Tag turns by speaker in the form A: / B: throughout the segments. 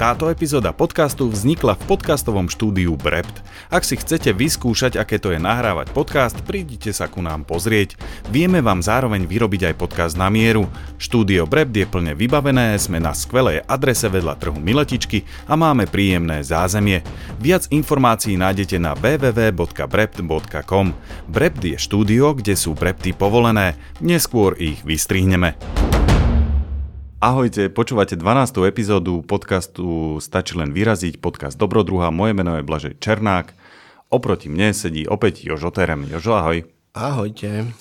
A: Táto epizóda podcastu vznikla v podcastovom štúdiu Brept. Ak si chcete vyskúšať, aké to je nahrávať podcast, prídite sa ku nám pozrieť. Vieme vám zároveň vyrobiť aj podcast na mieru. Štúdio Brept je plne vybavené, sme na skvelej adrese vedľa trhu Miletičky a máme príjemné zázemie. Viac informácií nájdete na www.brept.com. Brept je štúdio, kde sú brepty povolené, neskôr ich vystrihneme. Ahojte, počúvate 12. epizódu podcastu Stačí len vyraziť, podcast Dobrodruha. Moje meno je Blažej Černák. Oproti mne sedí opäť Jožo Terem. Jožo, ahoj.
B: Ahojte.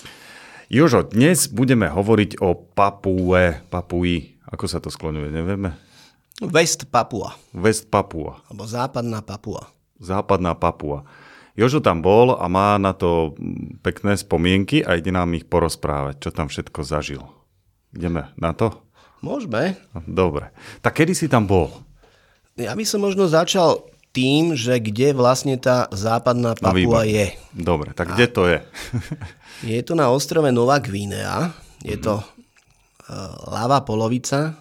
A: Jožo, dnes budeme hovoriť o Papue, Papui. Ako sa to skloňuje, nevieme?
B: West Papua.
A: West Papua.
B: Alebo západná Papua.
A: Západná Papua. Jožo tam bol a má na to pekné spomienky a ide nám ich porozprávať, čo tam všetko zažil. Ideme na to?
B: Môžeme.
A: Dobre. Tak kedy si tam bol?
B: Ja by som možno začal tým, že kde vlastne tá západná
A: No,
B: Papua
A: výborne.
B: je.
A: Dobre, tak kde to je?
B: Je to na ostrove Nová Gvinea. Je to uh, ľavá polovica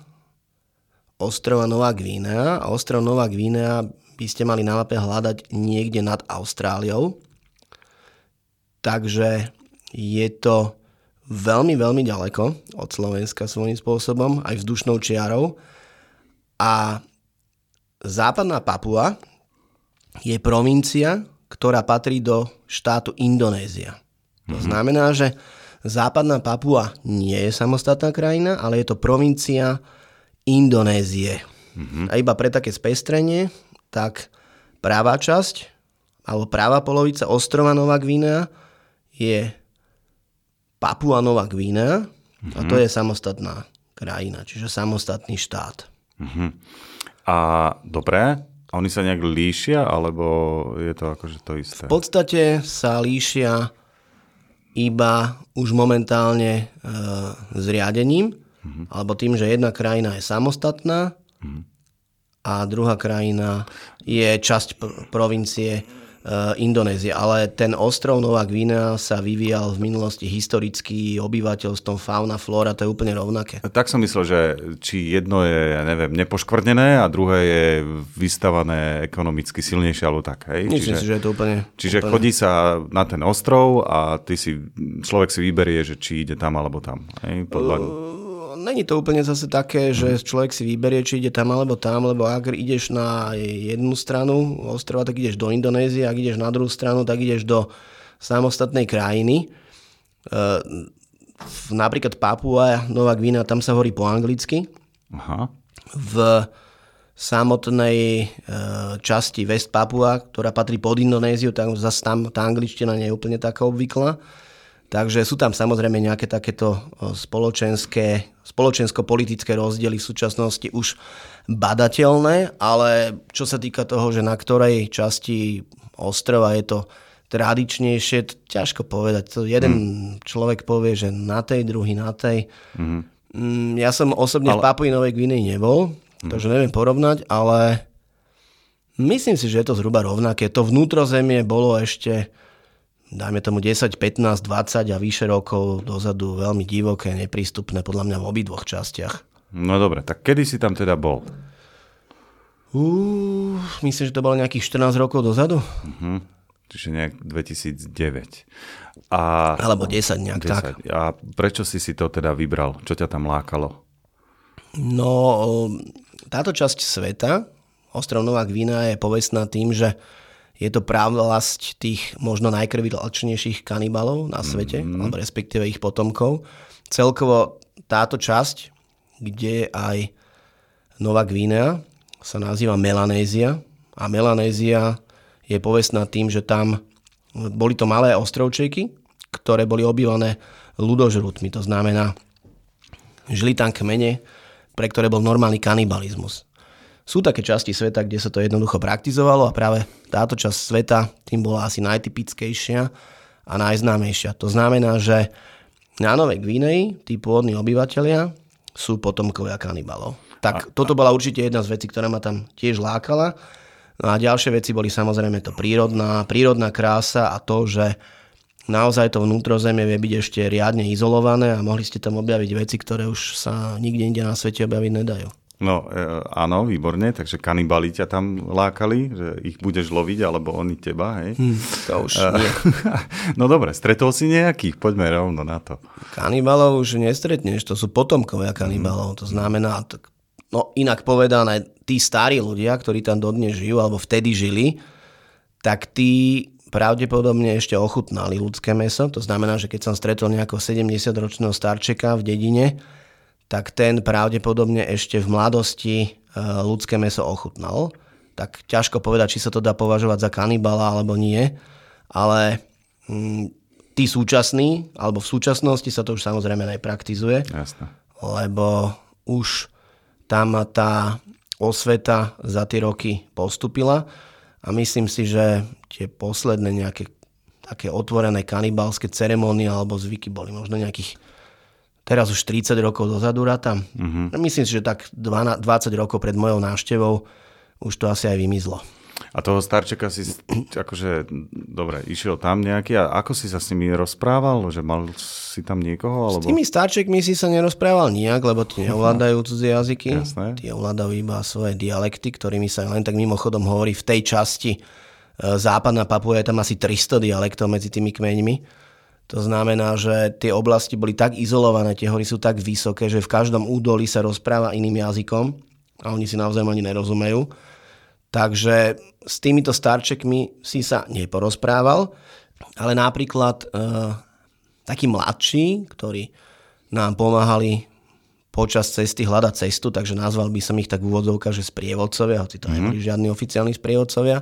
B: ostrova Nová Gvinea. A ostrov Nová Gvinea by ste mali na mape hľadať niekde nad Austráliou. Takže je to veľmi, veľmi ďaleko od Slovenska svojím spôsobom, aj vzdušnou čiarou. A západná Papua je provincia, ktorá patrí do štátu Indonézia. To znamená, že západná Papua nie je samostatná krajina, ale je to provincia Indonézie. A iba pre také spestrenie, tak pravá časť, alebo pravá polovica ostrova Nová Gvinea je Papua Nová Gvinea a to je samostatná krajina, čiže samostatný štát.
A: A dobre, a oni sa nejak líšia, alebo je to akože to isté?
B: V podstate sa líšia iba už momentálne e, zriadením, alebo tým, že jedna krajina je samostatná a druhá krajina je časť pr- provincie Indonézie. Ale ten ostrov Nová Gvinea sa vyvíjal v minulosti historicky obyvateľstvom, fauna, flóra, to je úplne rovnaké.
A: Tak som myslel, že či jedno je, ja neviem, nepoškvrnené a druhé je vystavané ekonomicky silnejšie, alebo tak, hej?
B: Myslím si, že je to úplne...
A: Čiže
B: úplne...
A: chodí sa na ten ostrov a ty si, človek si vyberie, že či ide tam alebo tam. Hej? Podľa...
B: Není to úplne zase také, že človek si vyberie, či ide tam alebo tam, lebo ak ideš na jednu stranu ostrova, tak ideš do Indonézie, ak ideš na druhú stranu, tak ideš do samostatnej krajiny. E, napríklad Papua, Nová Gvina, tam sa hovorí po anglicky.
A: Aha.
B: V samotnej e, časti West Papua, ktorá patrí pod Indonéziu, tak zase tam tá angličtina nie je úplne taká obvyklá. Takže sú tam samozrejme nejaké takéto spoločenské, spoločensko-politické rozdiely v súčasnosti už badateľné, ale čo sa týka toho, že na ktorej časti ostrova je to tradičnejšie, to ťažko povedať. To jeden človek povie, že na tej, druhý na tej. Mm, Ja som osobne v Papui Novej Gvineji nebol, takže neviem porovnať, ale myslím si, že je to zhruba rovnaké. To vnútrozemie bolo ešte dajme tomu 10, 15, 20 a vyše rokov dozadu veľmi divoké, neprístupné podľa mňa v obidvoch častiach.
A: No dobre, tak kedy si tam teda bol?
B: Uh, myslím, že to bolo nejakých 14 rokov dozadu?
A: Čiže nejak 2009. A,
B: Alebo 10 nejak tak.
A: 10. A prečo si si to teda vybral? Čo ťa tam lákalo?
B: No, táto časť sveta, ostrov Nová Gvina, je povestná tým, že je to právlasť tých možno najkrvitlačnejších kanibalov na svete, mm-hmm. alebo respektíve ich potomkov. Celkovo táto časť, kde je aj Nová Gvinea, sa nazýva Melanézia. A Melanézia je povestná tým, že tam boli to malé ostrovčeky, ktoré boli obývané ľudožrutmi. To znamená, žili tam kmene, pre ktoré bol normálny kanibalizmus. Sú také časti sveta, kde sa to jednoducho praktizovalo a práve táto časť sveta tým bola asi najtypickejšia a najznámejšia. To znamená, že na Novej Gvineji tí pôvodní obyvateľia sú potomkovia kanibalov. Tak toto bola určite jedna z vecí, ktorá ma tam tiež lákala. No a ďalšie veci boli samozrejme to prírodná, prírodná krása a to, že naozaj to vnútrozemie vie byť ešte riadne izolované a mohli ste tam objaviť veci, ktoré už sa nikde inde na svete objaviť nedajú.
A: No e, áno, výborne, takže kanibali ťa tam lákali, že ich budeš loviť, alebo oni teba, hej?
B: Hm, to už nie.
A: no dobre, stretol si nejakých? Poďme rovno na to.
B: Kanibalov už nestretneš, to sú potomkovia kanibalov, to znamená, no inak povedané, tí starí ľudia, ktorí tam dodnes žijú, alebo vtedy žili, tak tí pravdepodobne ešte ochutnali ľudské meso. To znamená, že keď som stretol nejakého 70-ročného starčeka v dedine, tak ten pravdepodobne ešte v mladosti e, ľudské meso ochutnal. Tak ťažko povedať, či sa to dá považovať za kanibala alebo nie, ale mm, tí súčasní, alebo v súčasnosti sa to už samozrejme nepraktizuje,
A: Jasne.
B: lebo už tam tá osveta za tie roky postupila a myslím si, že tie posledné nejaké také otvorené kanibalské ceremonie alebo zvyky boli možno nejakých teraz už 30 rokov dozadu rátam. Uh-huh. Myslím si, že tak 20 rokov pred mojou návštevou už to asi aj vymizlo.
A: A toho starčeka si akože, dobre, išiel tam nejaký a ako si sa s nimi rozprával? Že mal si tam niekoho? Alebo...
B: S tými starčekmi si sa nerozprával nijak, lebo tí neovládajú cudzie jazyky.
A: Jasné.
B: Tí ovládajú iba svoje dialekty, ktorými sa len tak mimochodom hovorí v tej časti e, západná Papua, je tam asi 300 dialektov medzi tými kmeňmi. To znamená, že tie oblasti boli tak izolované, tie hory sú tak vysoké, že v každom údolí sa rozpráva iným jazykom a oni si naozaj ani nerozumejú. Takže s týmito starčekmi si sa neporozprával, ale napríklad e, takí mladší, ktorí nám pomáhali počas cesty hľadať cestu, takže nazval by som ich tak v úvodzovkách, že sprievodcovia, hoci to mm-hmm. neboli žiadni oficiálni sprievodcovia,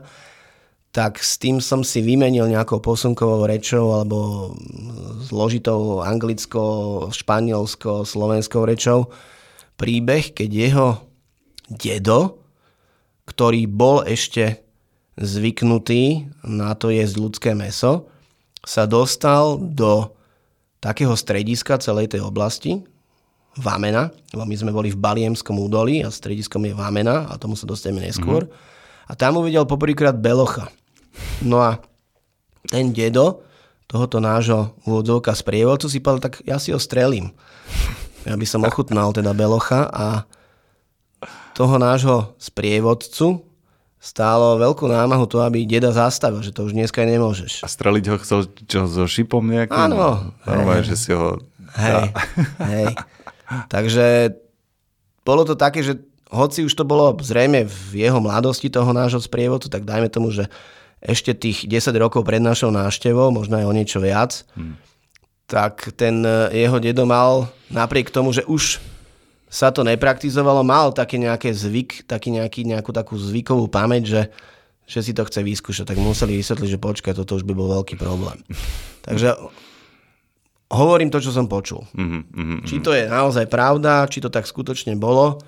B: tak s tým som si vymenil nejakou posunkovou rečou alebo zložitou anglicko, španielsko, slovenskou rečou príbeh, keď jeho dedo, ktorý bol ešte zvyknutý na to jesť ľudské meso, sa dostal do takého strediska celej tej oblasti, Vamena, lebo my sme boli v Baliemskom údolí a strediskom je Vamena a tomu sa dostaneme neskôr. Mm-hmm. A tam uvidel poprvýkrát Belocha. No a ten dedo tohoto nášho úvodzovka sprievodcu si povedal, tak ja si ho strelím. Ja by som ochutnal teda Belocha a toho nášho sprievodcu stálo veľkú námahu to, aby deda zastavil, že to už dneska nemôžeš.
A: A streliť ho chcel čo, so šipom nejakým?
B: Áno.
A: Normálne, že si ho...
B: Hej, hej. Takže bolo to také, že hoci už to bolo zrejme v jeho mladosti toho nášho sprievodcu, tak dajme tomu, že ešte tých 10 rokov pred našou návštevou, možno aj o niečo viac, hmm. tak ten e, jeho dedo mal, napriek tomu, že už sa to nepraktizovalo, mal také nejaké zvyk, taký nejaký, nejakú takú zvykovú pamäť, že, že si to chce vyskúšať, tak museli vysvetliť, že počkaj, toto už by bol veľký problém. Takže hovorím to, čo som počul. Mm-hmm, mm-hmm. Či to je naozaj pravda, či to tak skutočne bolo,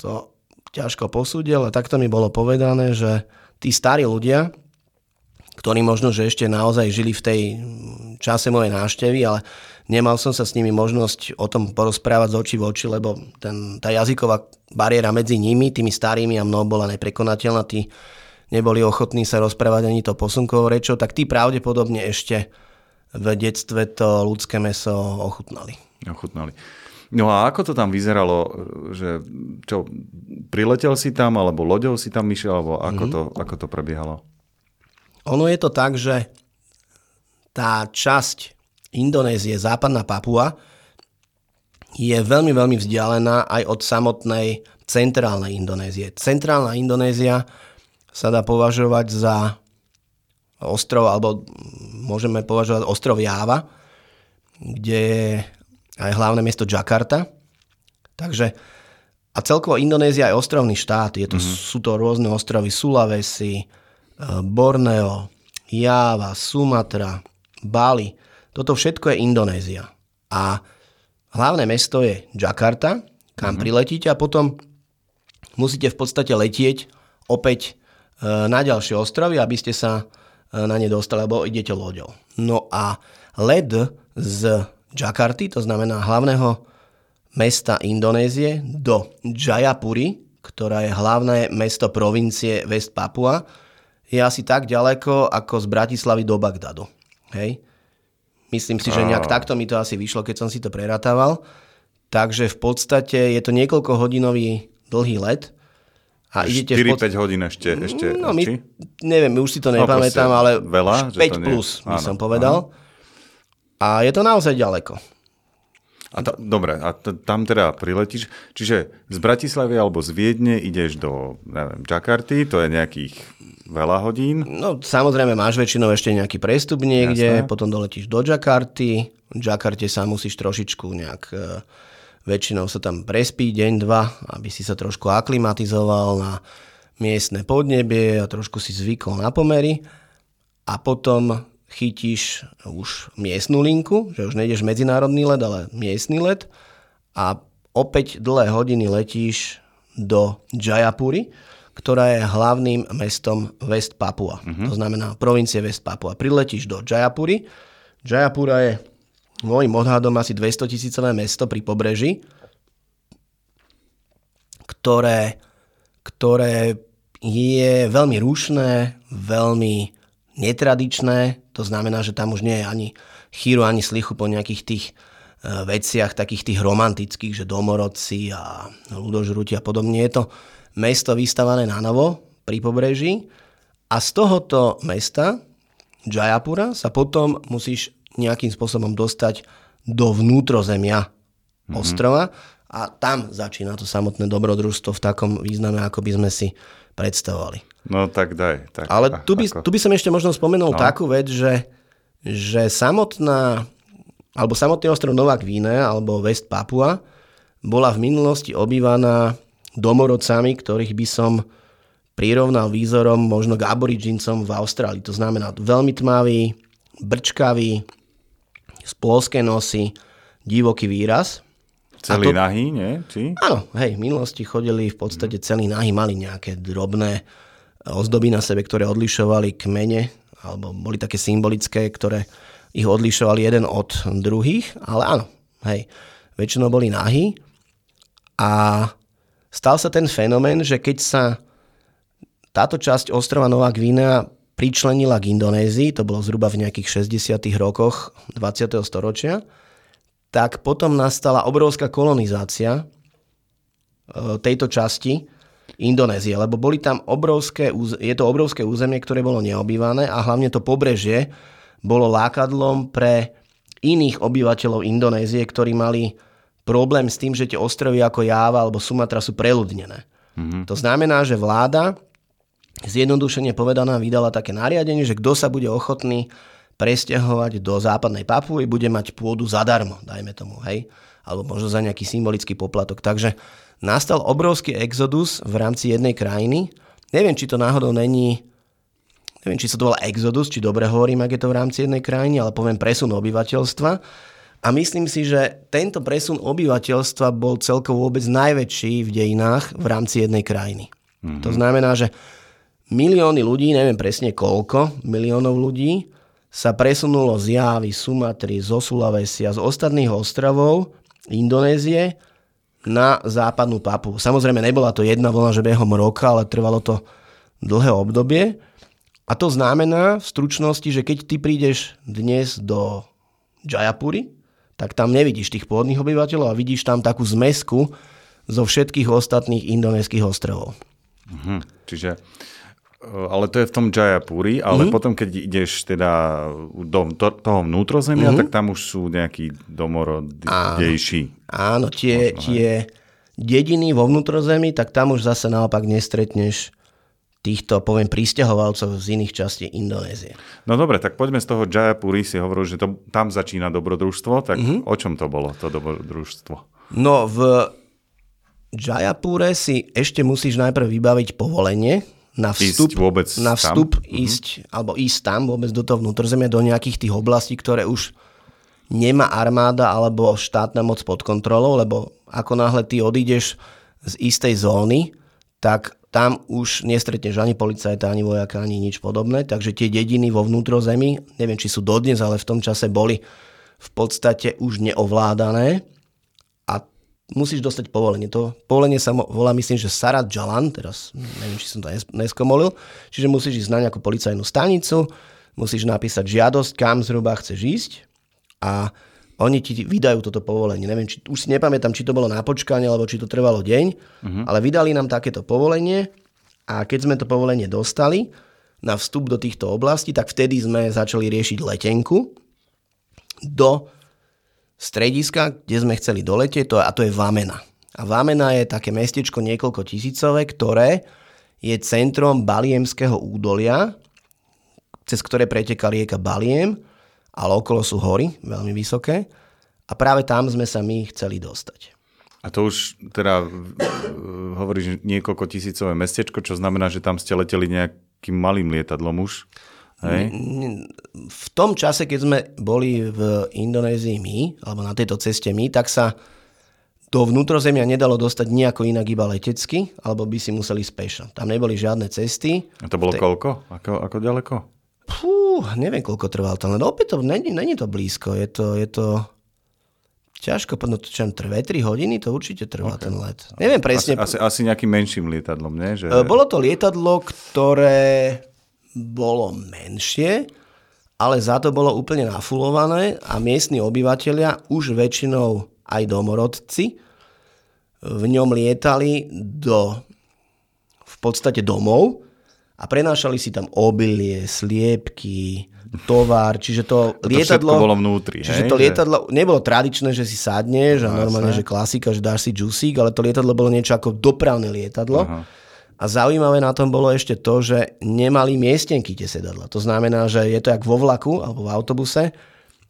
B: to ťažko posúdil, ale takto mi bolo povedané, že tí starí ľudia, ktorí možno, že ešte naozaj žili v tej čase mojej návštevy, ale nemal som sa s nimi možnosť o tom porozprávať z očí v oči, lebo ten, tá jazyková bariéra medzi nimi, tými starými a mnou bola neprekonateľná. Tí neboli ochotní sa rozprávať ani to posunkovou rečou, tak tí pravdepodobne ešte v detstve to ľudské meso ochutnali.
A: Ochutnali. No a ako to tam vyzeralo, že čo, priletel si tam, alebo loďou si tam išiel, alebo ako, mm-hmm. to, ako to prebiehalo?
B: Ono je to tak, že tá časť Indonézie, západná Papua, je veľmi, veľmi vzdialená aj od samotnej centrálnej Indonézie. Centrálna Indonézia sa dá považovať za ostrov, alebo môžeme považovať ostrov Jáva, kde je aj hlavné mesto Jakarta. Takže a celkovo Indonézia je ostrovný štát. Je to, mm-hmm. Sú to rôzne ostrovy Sulawesi, eh, Borneo, Java, Sumatra, Bali. Toto všetko je Indonézia. A hlavné mesto je Jakarta, kam mm-hmm. priletíte a potom musíte v podstate letieť opäť eh, na ďalšie ostrovy, aby ste sa eh, na ne dostali, alebo idete loďou. No a led z Jakarty, to znamená hlavného mesta Indonézie, do Jayapury, ktorá je hlavné mesto provincie West Papua, je asi tak ďaleko ako z Bratislavy do Bagdadu. Hej? Myslím si, že nejak takto mi to asi vyšlo, keď som si to preratával. Takže v podstate je to niekoľko hodinový dlhý let.
A: A idete 4-5 pod... hodín ešte, ešte
B: no, my, neviem, už si to no, nepamätám, no, ale
A: veľa,
B: 5 plus by áno, som povedal. Áno. A je to naozaj ďaleko.
A: A ta, dobre, a t- tam teda priletíš, čiže z Bratislavy alebo z Viedne ideš do, neviem, Jakarty, to je nejakých veľa hodín.
B: No samozrejme máš väčšinou ešte nejaký prestup niekde, Jasné. potom doletíš do Jakarty, v Jakarte sa musíš trošičku nejak, e, väčšinou sa tam prespí deň, dva, aby si sa trošku aklimatizoval na miestne podnebie a trošku si zvykol na pomery a potom chytíš už miestnú linku, že už nejdeš medzinárodný let, ale miestny let a opäť dlhé hodiny letíš do Jayapury, ktorá je hlavným mestom West Papua. Uh-huh. To znamená provincie West Papua. Priletíš do Jayapury. Jayapura je môjim odhadom asi 200 tisícové mesto pri pobreží, ktoré, ktoré je veľmi rušné, veľmi netradičné, to znamená, že tam už nie je ani chýru, ani slichu po nejakých tých e, veciach, takých tých romantických, že domorodci a ľudožruti a podobne. Je to mesto vystavané na novo pri pobreží a z tohoto mesta, Jayapura, sa potom musíš nejakým spôsobom dostať do vnútrozemia mm-hmm. ostrova a tam začína to samotné dobrodružstvo v takom význame, ako by sme si predstavovali.
A: No tak daj. Tak,
B: Ale tu by, tu by som ešte možno spomenul no. takú vec, že, že samotná, alebo samotný ostrov Nová Gvínea, alebo West Papua, bola v minulosti obývaná domorodcami, ktorých by som prirovnal výzorom možno k aborigincom v Austrálii. To znamená veľmi tmavý, brčkavý, z ploské nosy, divoký výraz.
A: Celý to, nahý, nie? Či?
B: Áno, hej, v minulosti chodili v podstate celý nahý, mali nejaké drobné ozdoby na sebe, ktoré odlišovali kmene, alebo boli také symbolické, ktoré ich odlišovali jeden od druhých, ale áno, hej, väčšinou boli nahý. A stal sa ten fenomén, že keď sa táto časť ostrova Nová Gvinea pričlenila k Indonézii, to bolo zhruba v nejakých 60. rokoch 20. storočia, tak potom nastala obrovská kolonizácia e, tejto časti Indonézie, lebo boli tam obrovské, je to obrovské územie, ktoré bolo neobývané a hlavne to pobrežie bolo lákadlom pre iných obyvateľov Indonézie, ktorí mali problém s tým, že tie ostrovy ako Jáva alebo Sumatra sú preľudnené. Mm-hmm. To znamená, že vláda zjednodušene povedaná vydala také nariadenie, že kto sa bude ochotný presťahovať do západnej Papuy, bude mať pôdu zadarmo, dajme tomu, hej? Alebo možno za nejaký symbolický poplatok. Takže nastal obrovský exodus v rámci jednej krajiny. Neviem, či to náhodou není neviem, či sa to volá exodus, či dobre hovorím, ak je to v rámci jednej krajiny, ale poviem presun obyvateľstva. A myslím si, že tento presun obyvateľstva bol celkovo vôbec najväčší v dejinách v rámci jednej krajiny. Mm-hmm. To znamená, že milióny ľudí, neviem presne koľko miliónov ľudí, sa presunulo z Javy, Sumatry, zo Sulavesia, z ostatných ostrovov Indonézie na západnú papu. Samozrejme, nebola to jedna vlna, že behom roka, ale trvalo to dlhé obdobie. A to znamená v stručnosti, že keď ty prídeš dnes do Jayapury, tak tam nevidíš tých pôvodných obyvateľov a vidíš tam takú zmesku zo všetkých ostatných indonéskych ostrovov.
A: Mhm. Čiže ale to je v tom Jayapuri, ale mm-hmm. potom, keď ideš teda do to, toho vnútrozemia, mm-hmm. tak tam už sú nejakí domorodejší.
B: Áno, áno tie, možno, tie dediny vo vnútrozemí, tak tam už zase naopak nestretneš týchto, poviem, pristahovalcov z iných častí Indonézie.
A: No dobre, tak poďme z toho Jayapuri, si hovoril, že to, tam začína dobrodružstvo, tak mm-hmm. o čom to bolo, to dobrodružstvo?
B: No v Jayapure si ešte musíš najprv vybaviť povolenie, na vstup,
A: ísť vôbec
B: na vstup tam? Mhm. ísť, mm-hmm. alebo ísť tam vôbec do toho vnútrozemia, do nejakých tých oblastí, ktoré už nemá armáda alebo štátna moc pod kontrolou, lebo ako náhle ty odídeš z istej zóny, tak tam už nestretneš ani policajta, ani vojaka, ani nič podobné. Takže tie dediny vo vnútrozemí, neviem, či sú dodnes, ale v tom čase boli v podstate už neovládané musíš dostať povolenie. To povolenie sa volá, myslím, že Sarat Jalan, teraz neviem, či som to neskomolil, čiže musíš ísť na nejakú policajnú stanicu, musíš napísať žiadosť, kam zhruba chceš ísť a oni ti vydajú toto povolenie. Neviem, či, už si nepamätám, či to bolo na počkanie, alebo či to trvalo deň, uh-huh. ale vydali nám takéto povolenie a keď sme to povolenie dostali na vstup do týchto oblastí, tak vtedy sme začali riešiť letenku do strediska, kde sme chceli doletieť, a to je Vamena. A Vamena je také mestečko niekoľko tisícové, ktoré je centrom Baliemského údolia, cez ktoré preteká rieka Baliem, ale okolo sú hory, veľmi vysoké. A práve tam sme sa my chceli dostať.
A: A to už teda hovoríš niekoľko tisícové mestečko, čo znamená, že tam ste leteli nejakým malým lietadlom už? Hej?
B: V tom čase, keď sme boli v Indonézii my, alebo na tejto ceste my, tak sa do vnútrozemia nedalo dostať nejako inak iba letecky, alebo by si museli spešo. Tam neboli žiadne cesty.
A: A to bolo Te... koľko? Ako, ako ďaleko?
B: Fú, neviem, koľko trval to. No opäť to, není, není to blízko. Je to, je to ťažko, no to čo 2-3 hodiny, to určite trvá okay. ten let. Neviem presne.
A: Asi, asi, asi nejakým menším lietadlom, nie? Že...
B: E, bolo to lietadlo, ktoré bolo menšie, ale za to bolo úplne nafulované a miestni obyvateľia už väčšinou aj domorodci, v ňom lietali do v podstate domov a prenášali si tam obilie, sliepky, tovar, čiže to, to lietadlo...
A: bolo vnútri.
B: Čiže
A: hej,
B: to lietadlo, nebolo tradičné, že si sadneš a no, normálne, že klasika, že dáš si džusík, ale to lietadlo bolo niečo ako dopravné lietadlo. Aha. A zaujímavé na tom bolo ešte to, že nemali miestenky tie sedadla. To znamená, že je to jak vo vlaku alebo v autobuse,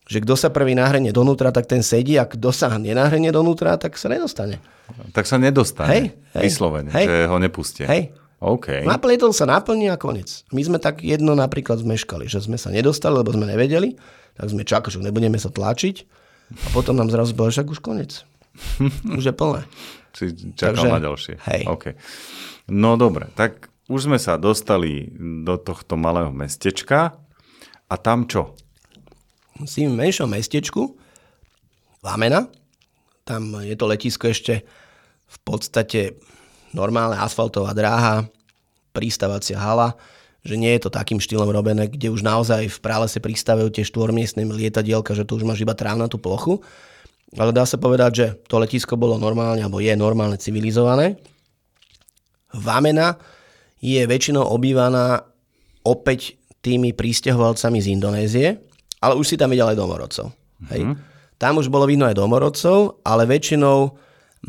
B: že kto sa prvý nahrenie donútra, tak ten sedí a kto sa nenahrenie donútra, tak sa nedostane.
A: Tak sa nedostane. Hej, hej, Vyslovene, hej, že ho nepustia.
B: Hej.
A: OK.
B: Napletol sa naplní a konec. My sme tak jedno napríklad zmeškali, že sme sa nedostali, lebo sme nevedeli, tak sme čakali, že nebudeme sa tlačiť a potom nám zrazu bolo, však už konec. už je plné.
A: Si čakal Takže, na ďalšie.
B: Hej.
A: Okay. No dobre, tak už sme sa dostali do tohto malého mestečka a tam čo?
B: si v menšom mestečku, Vamena, tam je to letisko ešte v podstate normálna asfaltová dráha, pristávacia hala, že nie je to takým štýlom robené, kde už naozaj v prálese pristávajú tie štvormiestne lietadielka, že tu už máš iba trávnatú plochu. Ale dá sa povedať, že to letisko bolo normálne, alebo je normálne civilizované. Vamena je väčšinou obývaná opäť tými pristahovalcami z Indonézie, ale už si tam videl aj domorodcov. Hej. Mm-hmm. Tam už bolo vidno aj domorodcov, ale väčšinou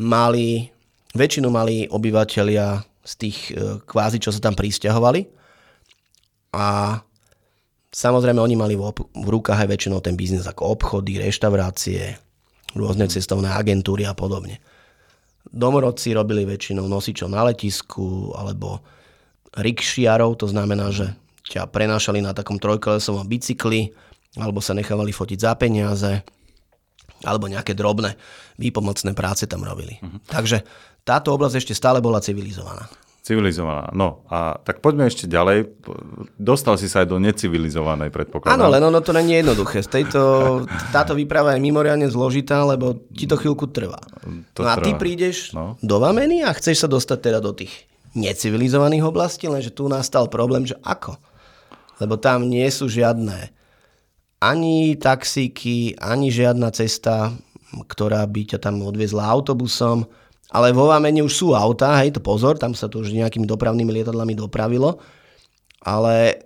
B: mali, väčšinu mali obyvateľia z tých e, kvázi, čo sa tam pristahovali. A samozrejme oni mali v, op- v rukách aj väčšinou ten biznis ako obchody, reštaurácie, rôzne mm. cestovné agentúry a podobne. Domorodci robili väčšinou nosičov na letisku alebo rikšiarov, to znamená, že ťa prenášali na takom trojkolesovom bicykli, alebo sa nechávali fotiť za peniaze, alebo nejaké drobné výpomocné práce tam robili. Uh-huh. Takže táto oblasť ešte stále bola civilizovaná.
A: Civilizovaná. No a tak poďme ešte ďalej. Dostal si sa aj do necivilizovanej, predpokladám.
B: Áno, len ono to není jednoduché. Z tejto, táto výprava je mimoriadne zložitá, lebo ti to chvíľku trvá. To no a trvá. ty prídeš no. do Vameny a chceš sa dostať teda do tých necivilizovaných oblastí, lenže tu nastal problém, že ako? Lebo tam nie sú žiadne ani taxíky, ani žiadna cesta, ktorá by ťa tam odviezla autobusom. Ale vo Vámene už sú autá, hej, to pozor, tam sa to už nejakými dopravnými lietadlami dopravilo. Ale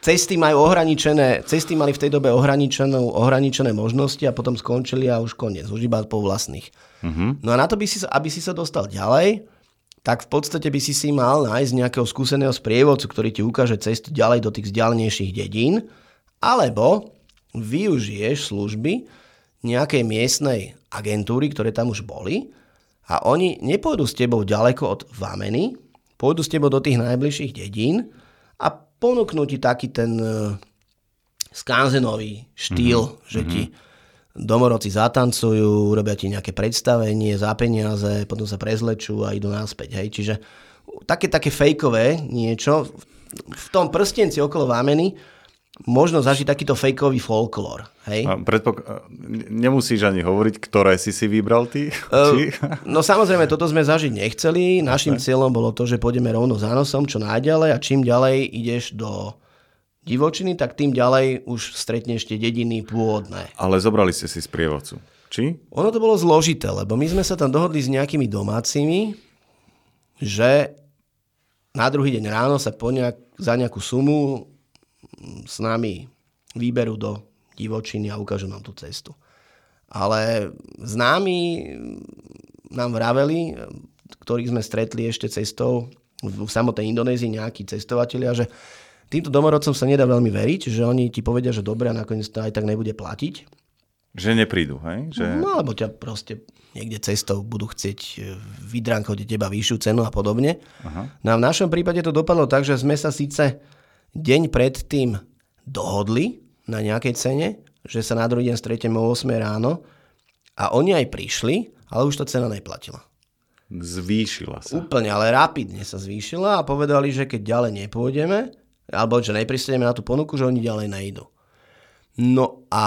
B: cesty majú ohraničené, cesty mali v tej dobe ohraničené možnosti a potom skončili a už koniec, už iba po vlastných. Uh-huh. No a na to, by si, aby si sa dostal ďalej, tak v podstate by si si mal nájsť nejakého skúseného sprievodcu, ktorý ti ukáže cestu ďalej do tých vzdialenejších dedín, alebo využiješ služby nejakej miestnej agentúry, ktoré tam už boli a oni nepôjdu s tebou ďaleko od Vameny, pôjdu s tebou do tých najbližších dedín a ponúknú ti taký ten uh, skanzenový štýl, mm-hmm. že ti domorodci zatancujú, robia ti nejaké predstavenie za peniaze, potom sa prezlečú a idú naspäť. Hej. Čiže také, také fejkové niečo. V tom prstenci okolo Vámeny možno zažiť takýto fejkový folklór. Hej? A
A: predpok- nemusíš ani hovoriť, ktoré si si vybral ty? Uh,
B: no samozrejme, toto sme zažiť nechceli. Našim okay. cieľom bolo to, že pôjdeme rovno za nosom, čo najďalej a čím ďalej ideš do divočiny, tak tým ďalej už stretneš tie dediny pôvodné.
A: Ale zobrali ste si sprievodcu. Či?
B: Ono to bolo zložité, lebo my sme sa tam dohodli s nejakými domácimi, že na druhý deň ráno sa po nejak, za nejakú sumu s nami výberú do divočiny a ukážu nám tú cestu. Ale známi nám vraveli, ktorých sme stretli ešte cestou v samotnej Indonézii nejakí cestovatelia, že týmto domorodcom sa nedá veľmi veriť, že oni ti povedia, že dobre a nakoniec to aj tak nebude platiť.
A: Že neprídu, hej? Že...
B: No alebo ťa proste niekde cestou budú chcieť e, vydránkovať od teba vyššiu cenu a podobne. Aha. No a v našom prípade to dopadlo tak, že sme sa síce deň predtým dohodli na nejakej cene, že sa na druhý deň stretieme o 8 ráno a oni aj prišli, ale už to cena neplatila.
A: Zvýšila sa.
B: Úplne, ale rapidne sa zvýšila a povedali, že keď ďalej nepôjdeme, alebo že nepristaneme na tú ponuku, že oni ďalej nejdu. No a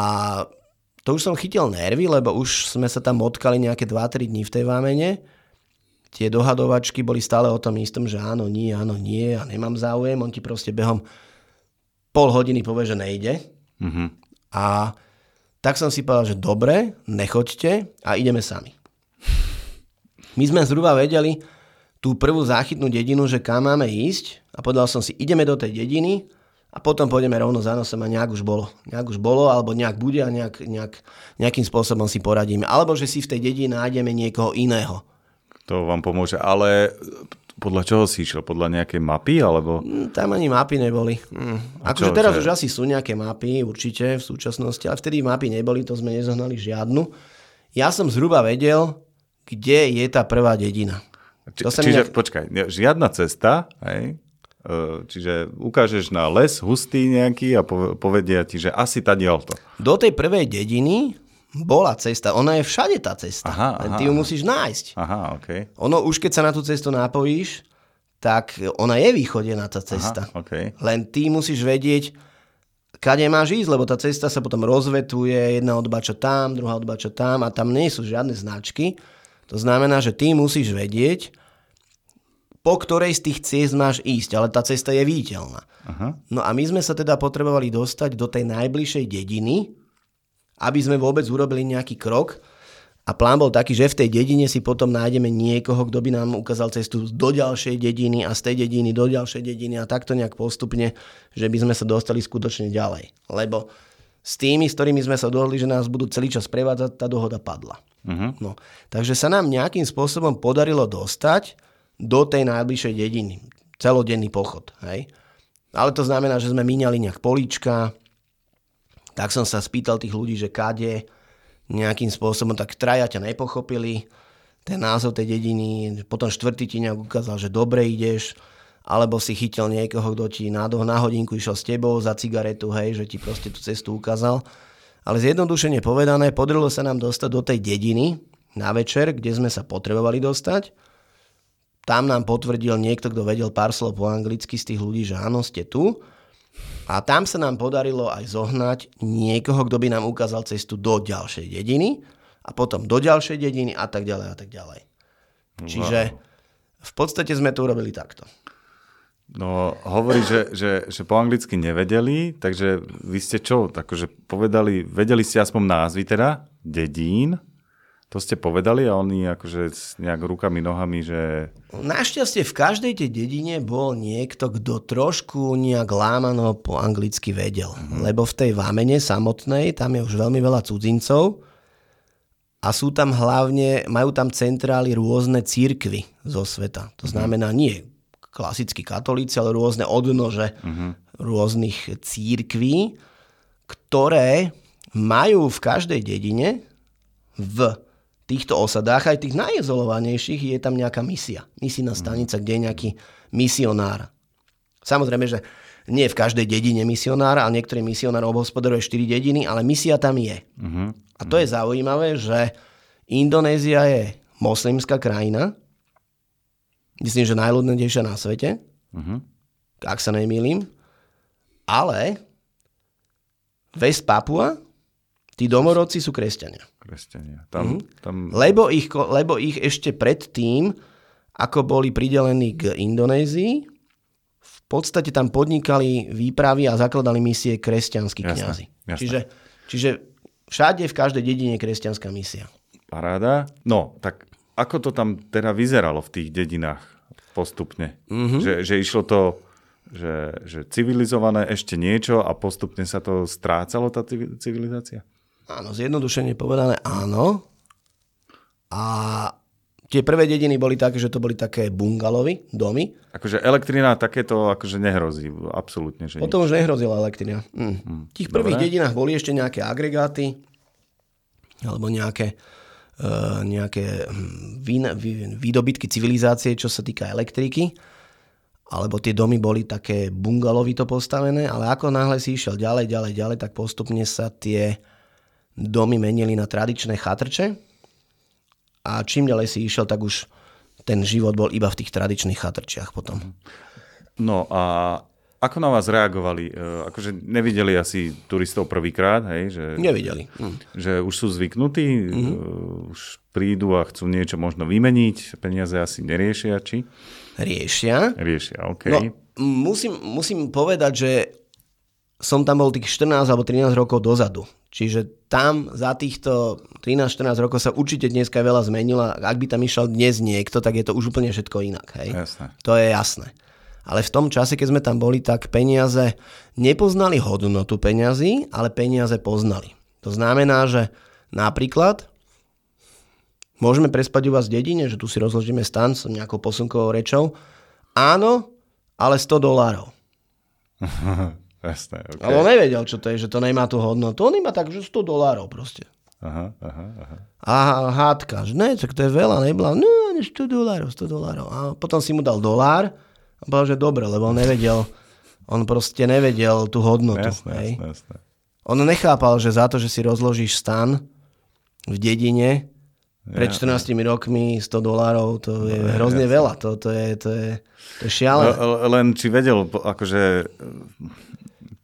B: to už som chytil nervy, lebo už sme sa tam motkali nejaké 2-3 dní v tej vámene. Tie dohadovačky boli stále o tom istom, že áno, nie, áno, nie a nemám záujem. On ti proste behom pol hodiny povie, že nejde. Mm-hmm. A tak som si povedal, že dobre, nechoďte a ideme sami. My sme zhruba vedeli tú prvú záchytnú dedinu, že kam máme ísť a povedal som si, ideme do tej dediny a potom pôjdeme rovno za nosom a nejak už bolo. Nejak už bolo, alebo nejak bude a nejak, nejak, nejakým spôsobom si poradíme. Alebo že si v tej dedine nájdeme niekoho iného.
A: To vám pomôže, ale podľa čoho si išiel? Podľa nejakej mapy? Alebo...
B: Mm, tam ani mapy neboli. Mm. Akože teraz že... už asi sú nejaké mapy, určite v súčasnosti, ale vtedy mapy neboli, to sme nezohnali žiadnu. Ja som zhruba vedel, kde je tá prvá dedina.
A: Či, to čiže, nejak... počkaj, žiadna cesta, hej? E, čiže ukážeš na les hustý nejaký a povedia ti, že asi tady to.
B: Do tej prvej dediny bola cesta. Ona je všade tá cesta. Aha, aha, ty ju musíš nájsť.
A: Aha, okay.
B: Ono už keď sa na tú cestu napojíš, tak ona je východená tá cesta.
A: Aha, okay.
B: Len ty musíš vedieť, kade máš ísť, lebo tá cesta sa potom rozvetuje, jedna odbača tam, druhá odbača tam a tam nie sú žiadne značky. To znamená, že ty musíš vedieť, po ktorej z tých ciest máš ísť, ale tá cesta je viditeľná. Aha. No a my sme sa teda potrebovali dostať do tej najbližšej dediny, aby sme vôbec urobili nejaký krok. A plán bol taký, že v tej dedine si potom nájdeme niekoho, kto by nám ukázal cestu do ďalšej dediny a z tej dediny do ďalšej dediny a takto nejak postupne, že by sme sa dostali skutočne ďalej. Lebo s tými, s ktorými sme sa dohodli, že nás budú celý čas prevádzať, tá dohoda padla. Uh-huh. No, takže sa nám nejakým spôsobom podarilo dostať do tej najbližšej dediny. Celodenný pochod. Hej? Ale to znamená, že sme míňali nejak políčka, tak som sa spýtal tých ľudí, že kade nejakým spôsobom, tak traja ťa nepochopili, ten názov tej dediny, potom štvrtý ti nejak ukázal, že dobre ideš, alebo si chytil niekoho, kto ti na, na hodinku išiel s tebou za cigaretu, hej, že ti proste tú cestu ukázal. Ale zjednodušene povedané, podarilo sa nám dostať do tej dediny na večer, kde sme sa potrebovali dostať. Tam nám potvrdil niekto, kto vedel pár slov po anglicky z tých ľudí, že áno, ste tu. A tam sa nám podarilo aj zohnať niekoho, kto by nám ukázal cestu do ďalšej dediny a potom do ďalšej dediny a tak ďalej a tak ďalej. Wow. Čiže v podstate sme to urobili takto.
A: No, hovorí, že, že, že po anglicky nevedeli, takže vy ste čo, akože povedali, vedeli ste aspoň názvy teda, dedín, to ste povedali a oni akože nejak rukami, nohami, že...
B: Našťastie v každej tej dedine bol niekto, kto trošku nejak lámano po anglicky vedel. Mm-hmm. Lebo v tej Vámene samotnej, tam je už veľmi veľa cudzincov a sú tam hlavne, majú tam centrály rôzne církvy zo sveta. To mhm. znamená nie klasickí katolíci, ale rôzne odnože mm-hmm. rôznych církví, ktoré majú v každej dedine v týchto osadách, aj tých najizolovanejších, je tam nejaká misia. Misijná mhm. stanica, kde je nejaký misionár. Samozrejme, že nie v každej dedine misionár, ale niektorý misionár obhospodaruje 4 dediny, ale misia tam je. Uh-huh. A to je zaujímavé, že Indonézia je moslimská krajina, myslím, že najľudnejšia na svete, uh-huh. ak sa nemýlim, ale West Papua Tí domorodci sú kresťania.
A: Kresťania. Tam, mm-hmm. tam...
B: Lebo, ich, lebo ich ešte predtým, ako boli pridelení k Indonézii, v podstate tam podnikali výpravy a zakladali misie kresťanskí kňazi. Čiže, čiže všade, v každej dedine je kresťanská misia.
A: Paráda. No, tak ako to tam teda vyzeralo v tých dedinách postupne? Mm-hmm. Že, že išlo to, že, že civilizované ešte niečo a postupne sa to strácalo, tá civi- civilizácia?
B: Áno, zjednodušene povedané áno. A tie prvé dediny boli také, že to boli také bungalovy, domy.
A: Akože elektrina takéto akože nehrozí, absolútne, že
B: Potom už nehrozila elektrina. Mm. V tých prvých
A: Dobre.
B: dedinách boli ešte nejaké agregáty alebo nejaké, uh, nejaké hm, výna- vý- výdobytky civilizácie, čo sa týka elektriky. Alebo tie domy boli také bungalovito postavené, ale ako náhle si išiel ďalej, ďalej, ďalej, tak postupne sa tie domy menili na tradičné chatrče. A čím ďalej si išiel, tak už ten život bol iba v tých tradičných chatrčiach potom.
A: No a ako na vás reagovali? E, Akože nevideli asi turistov prvýkrát, hej? Že,
B: Nevideli. Hm.
A: že už sú zvyknutí, mm-hmm. už prídu a chcú niečo možno vymeniť, peniaze asi neriešia, či?
B: Riešia.
A: Riešia, OK.
B: No, musím, musím povedať, že som tam bol tých 14 alebo 13 rokov dozadu. Čiže tam za týchto 13-14 rokov sa určite dneska veľa zmenilo. Ak by tam išiel dnes niekto, tak je to už úplne všetko inak. Hej?
A: Jasné.
B: To je jasné. Ale v tom čase, keď sme tam boli, tak peniaze nepoznali hodnotu peňazí, ale peniaze poznali. To znamená, že napríklad môžeme prespať u vás v dedine, že tu si rozložíme stan s nejakou posunkovou rečou. Áno, ale 100 dolárov.
A: Jasné, OK.
B: Ale on nevedel, čo to je, že to nemá tú hodnotu. On iba tak, že 100 dolárov proste.
A: Aha, aha, aha.
B: A hádka, že ne, tak to je veľa, nebola, no, 100 dolárov, 100 dolárov. A potom si mu dal dolár a povedal, že dobre, lebo on nevedel, on proste nevedel tú hodnotu.
A: Jasné,
B: hej.
A: jasné, jasné.
B: On nechápal, že za to, že si rozložíš stan v dedine pred 14 rokmi 100 dolárov, to je hrozne veľa. To, to, je, to, je, to je šialené.
A: Len či vedel, akože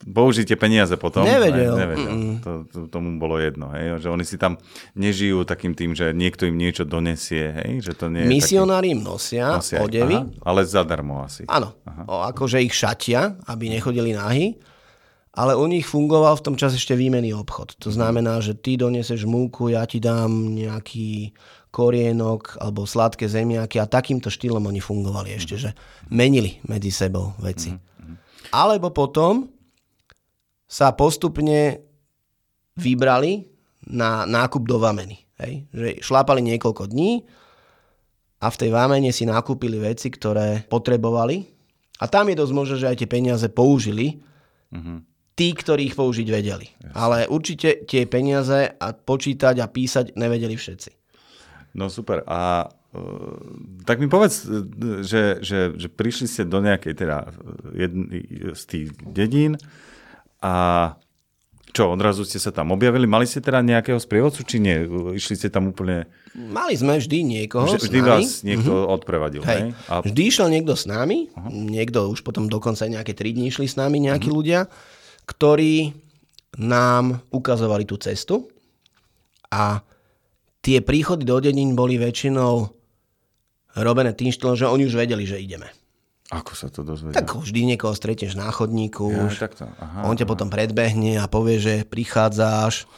A: použiť tie peniaze potom?
B: Nevedel.
A: Ne, nevedel. To, to, tomu bolo jedno, hej? že oni si tam nežijú takým tým, že niekto im niečo donesie, hej? že to nie
B: Misionári im nosia,
A: nosia aj-
B: odevy.
A: aha, ale zadarmo asi.
B: Áno, o, akože ich šatia, aby nechodili nahy, ale u nich fungoval v tom čase ešte výmenný obchod. To znamená, že ty doneseš múku, ja ti dám nejaký korienok alebo sladké zemiaky a takýmto štýlom oni fungovali ešte, že menili medzi sebou veci. Alebo potom sa postupne vybrali na nákup do vameny. Hej? Že šlápali niekoľko dní a v tej vámene si nakúpili veci, ktoré potrebovali. A tam je dosť možné, že aj tie peniaze použili tí, ktorí ich použiť vedeli. Ale určite tie peniaze a počítať a písať nevedeli všetci.
A: No super. A e, tak mi povedz, e, že, že, že prišli ste do nejakej teda jedn, z tých dedín a čo, odrazu ste sa tam objavili? Mali ste teda nejakého sprievodcu, či nie? Išli ste tam úplne...
B: Mali sme vždy niekoho
A: Vždy, vždy vás niekto odprevadil,
B: Hej.
A: A
B: Vždy išiel niekto s nami, niekto už potom dokonca nejaké 3 dní išli s nami nejakí ľudia, ktorí nám ukazovali tú cestu a tie príchody do dedín boli väčšinou robené tým štýlom, že oni už vedeli, že ideme.
A: Ako sa to dozvedia?
B: Tak vždy niekoho stretneš na chodníku,
A: Ja,
B: už
A: takto. Aha,
B: on ťa potom predbehne a povie, že prichádzáš,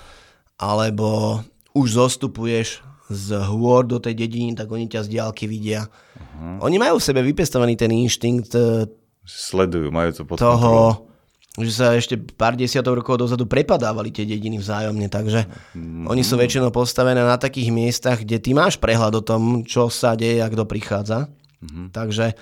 B: alebo už zostupuješ z hôr do tej dediny, tak oni ťa z diálky vidia. Uh-huh. Oni majú v sebe vypestovaný ten inštinkt e,
A: Sledujú, majú to pod
B: toho, že sa ešte pár desiatok rokov dozadu prepadávali tie dediny vzájomne, takže mm. oni sú väčšinou postavené na takých miestach, kde ty máš prehľad o tom, čo sa deje a kto prichádza. Mm. Takže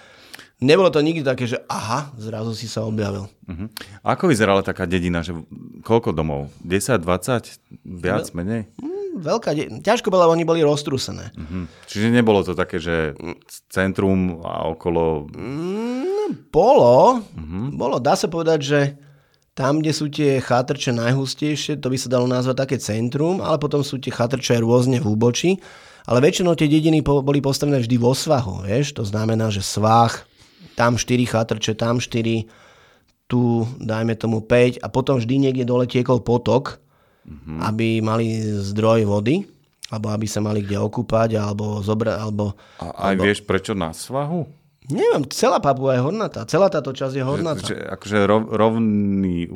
B: nebolo to nikdy také, že aha, zrazu si sa objavil.
A: Uh-huh. Ako vyzerala taká dedina? Že koľko domov? 10, 20? Viac, menej?
B: Mm, Veľká de- ťažko bola, oni boli roztrúsené.
A: Uh-huh. Čiže nebolo to také, že centrum a okolo...
B: Mm, bolo, bolo, dá sa povedať, že tam, kde sú tie chatrče najhustejšie, to by sa dalo nazvať také centrum, ale potom sú tie chatrče rôzne v úbočí. Ale väčšinou tie dediny po, boli postavené vždy vo svahu, vieš, to znamená, že svah, tam 4 chatrče, tam 4, tu dajme tomu 5 a potom vždy niekde dole tiekol potok, aby mali zdroj vody, alebo aby sa mali kde okúpať, alebo zobrať, alebo...
A: A aj vieš prečo na svahu?
B: Neviem, celá Papua je hornatá. Celá táto časť je hornatá.
A: Že, že, akože rov, rovný,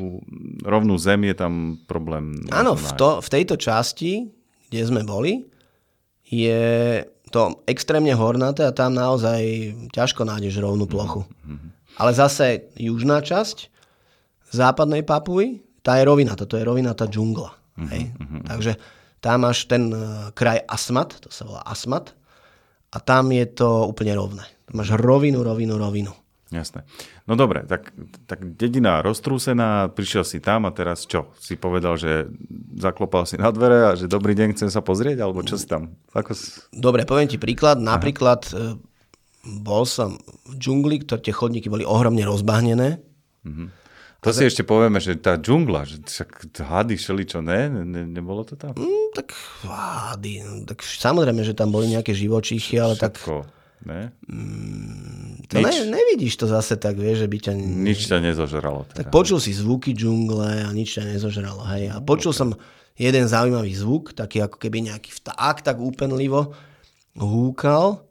A: rovnú zem je tam problém.
B: Áno, v, to, v tejto časti, kde sme boli, je to extrémne hornaté a tam naozaj ťažko nájdeš rovnú plochu. Mm-hmm. Ale zase južná časť západnej Papuy, tá je rovina, toto je rovina tá džungla. Mm-hmm. Hej? Mm-hmm. Takže tam máš ten uh, kraj Asmat, to sa volá Asmat, a tam je to úplne rovné. Máš rovinu, rovinu, rovinu.
A: Jasné. No dobre, tak, tak dedina roztrúsená, prišiel si tam a teraz čo? Si povedal, že zaklopal si na dvere a že dobrý deň, chcem sa pozrieť, alebo čo si tam? Ako...
B: Dobre, poviem ti príklad. Napríklad Aha. E, bol som v džungli, ktoré tie chodníky boli ohromne rozbahnené.
A: Mhm. To si ešte povieme, že tá džungla, že však hady šeli čo, ne? ne? Nebolo to tam?
B: Mm, tak hady, tak samozrejme, že tam boli nejaké živočíchy, ale Všetko. tak
A: ne?
B: Mm, to ne, nevidíš to zase tak, vieš, že by ťa...
A: Nič ťa nezožralo.
B: Teda. Tak počul si zvuky džungle a nič ťa nezožralo, hej. A počul okay. som jeden zaujímavý zvuk, taký ako keby nejaký vták tak úpenlivo húkal.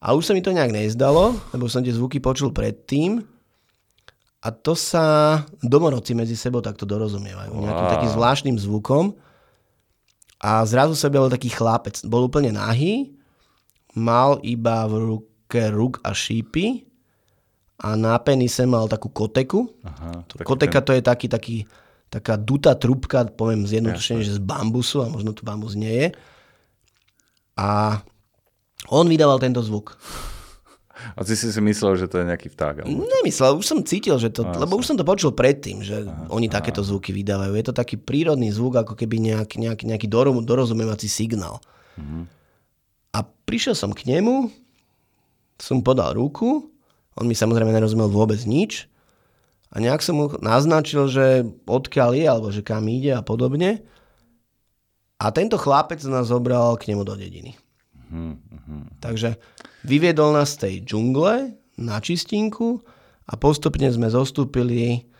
B: A už sa mi to nejak nezdalo, lebo som tie zvuky počul predtým. A to sa domorodci medzi sebou takto dorozumievajú. Wow. Nejakým takým zvláštnym zvukom. A zrazu sa bol taký chlapec. Bol úplne nahý, mal iba v ruke ruk a šípy a na penise mal takú koteku. Aha, Koteka ten... to je taký, taký, taká dutá trubka, poviem zjednodušene, že z bambusu, a možno to bambus nie je. A on vydával tento zvuk.
A: A ty si si myslel, že to je nejaký vták?
B: Alebo... Nemyslel, už som cítil, že to, a, lebo už som to počul predtým, že aha, oni aha. takéto zvuky vydávajú. Je to taký prírodný zvuk, ako keby nejak, nejak, nejaký dorozumievací signál. Mhm. Prišiel som k nemu, som podal ruku, on mi samozrejme nerozumel vôbec nič a nejak som mu naznačil, že odkiaľ je, alebo že kam ide a podobne. A tento chlapec nás zobral k nemu do dediny. Mm-hmm. Takže vyviedol nás z tej džungle na čistinku a postupne sme zostúpili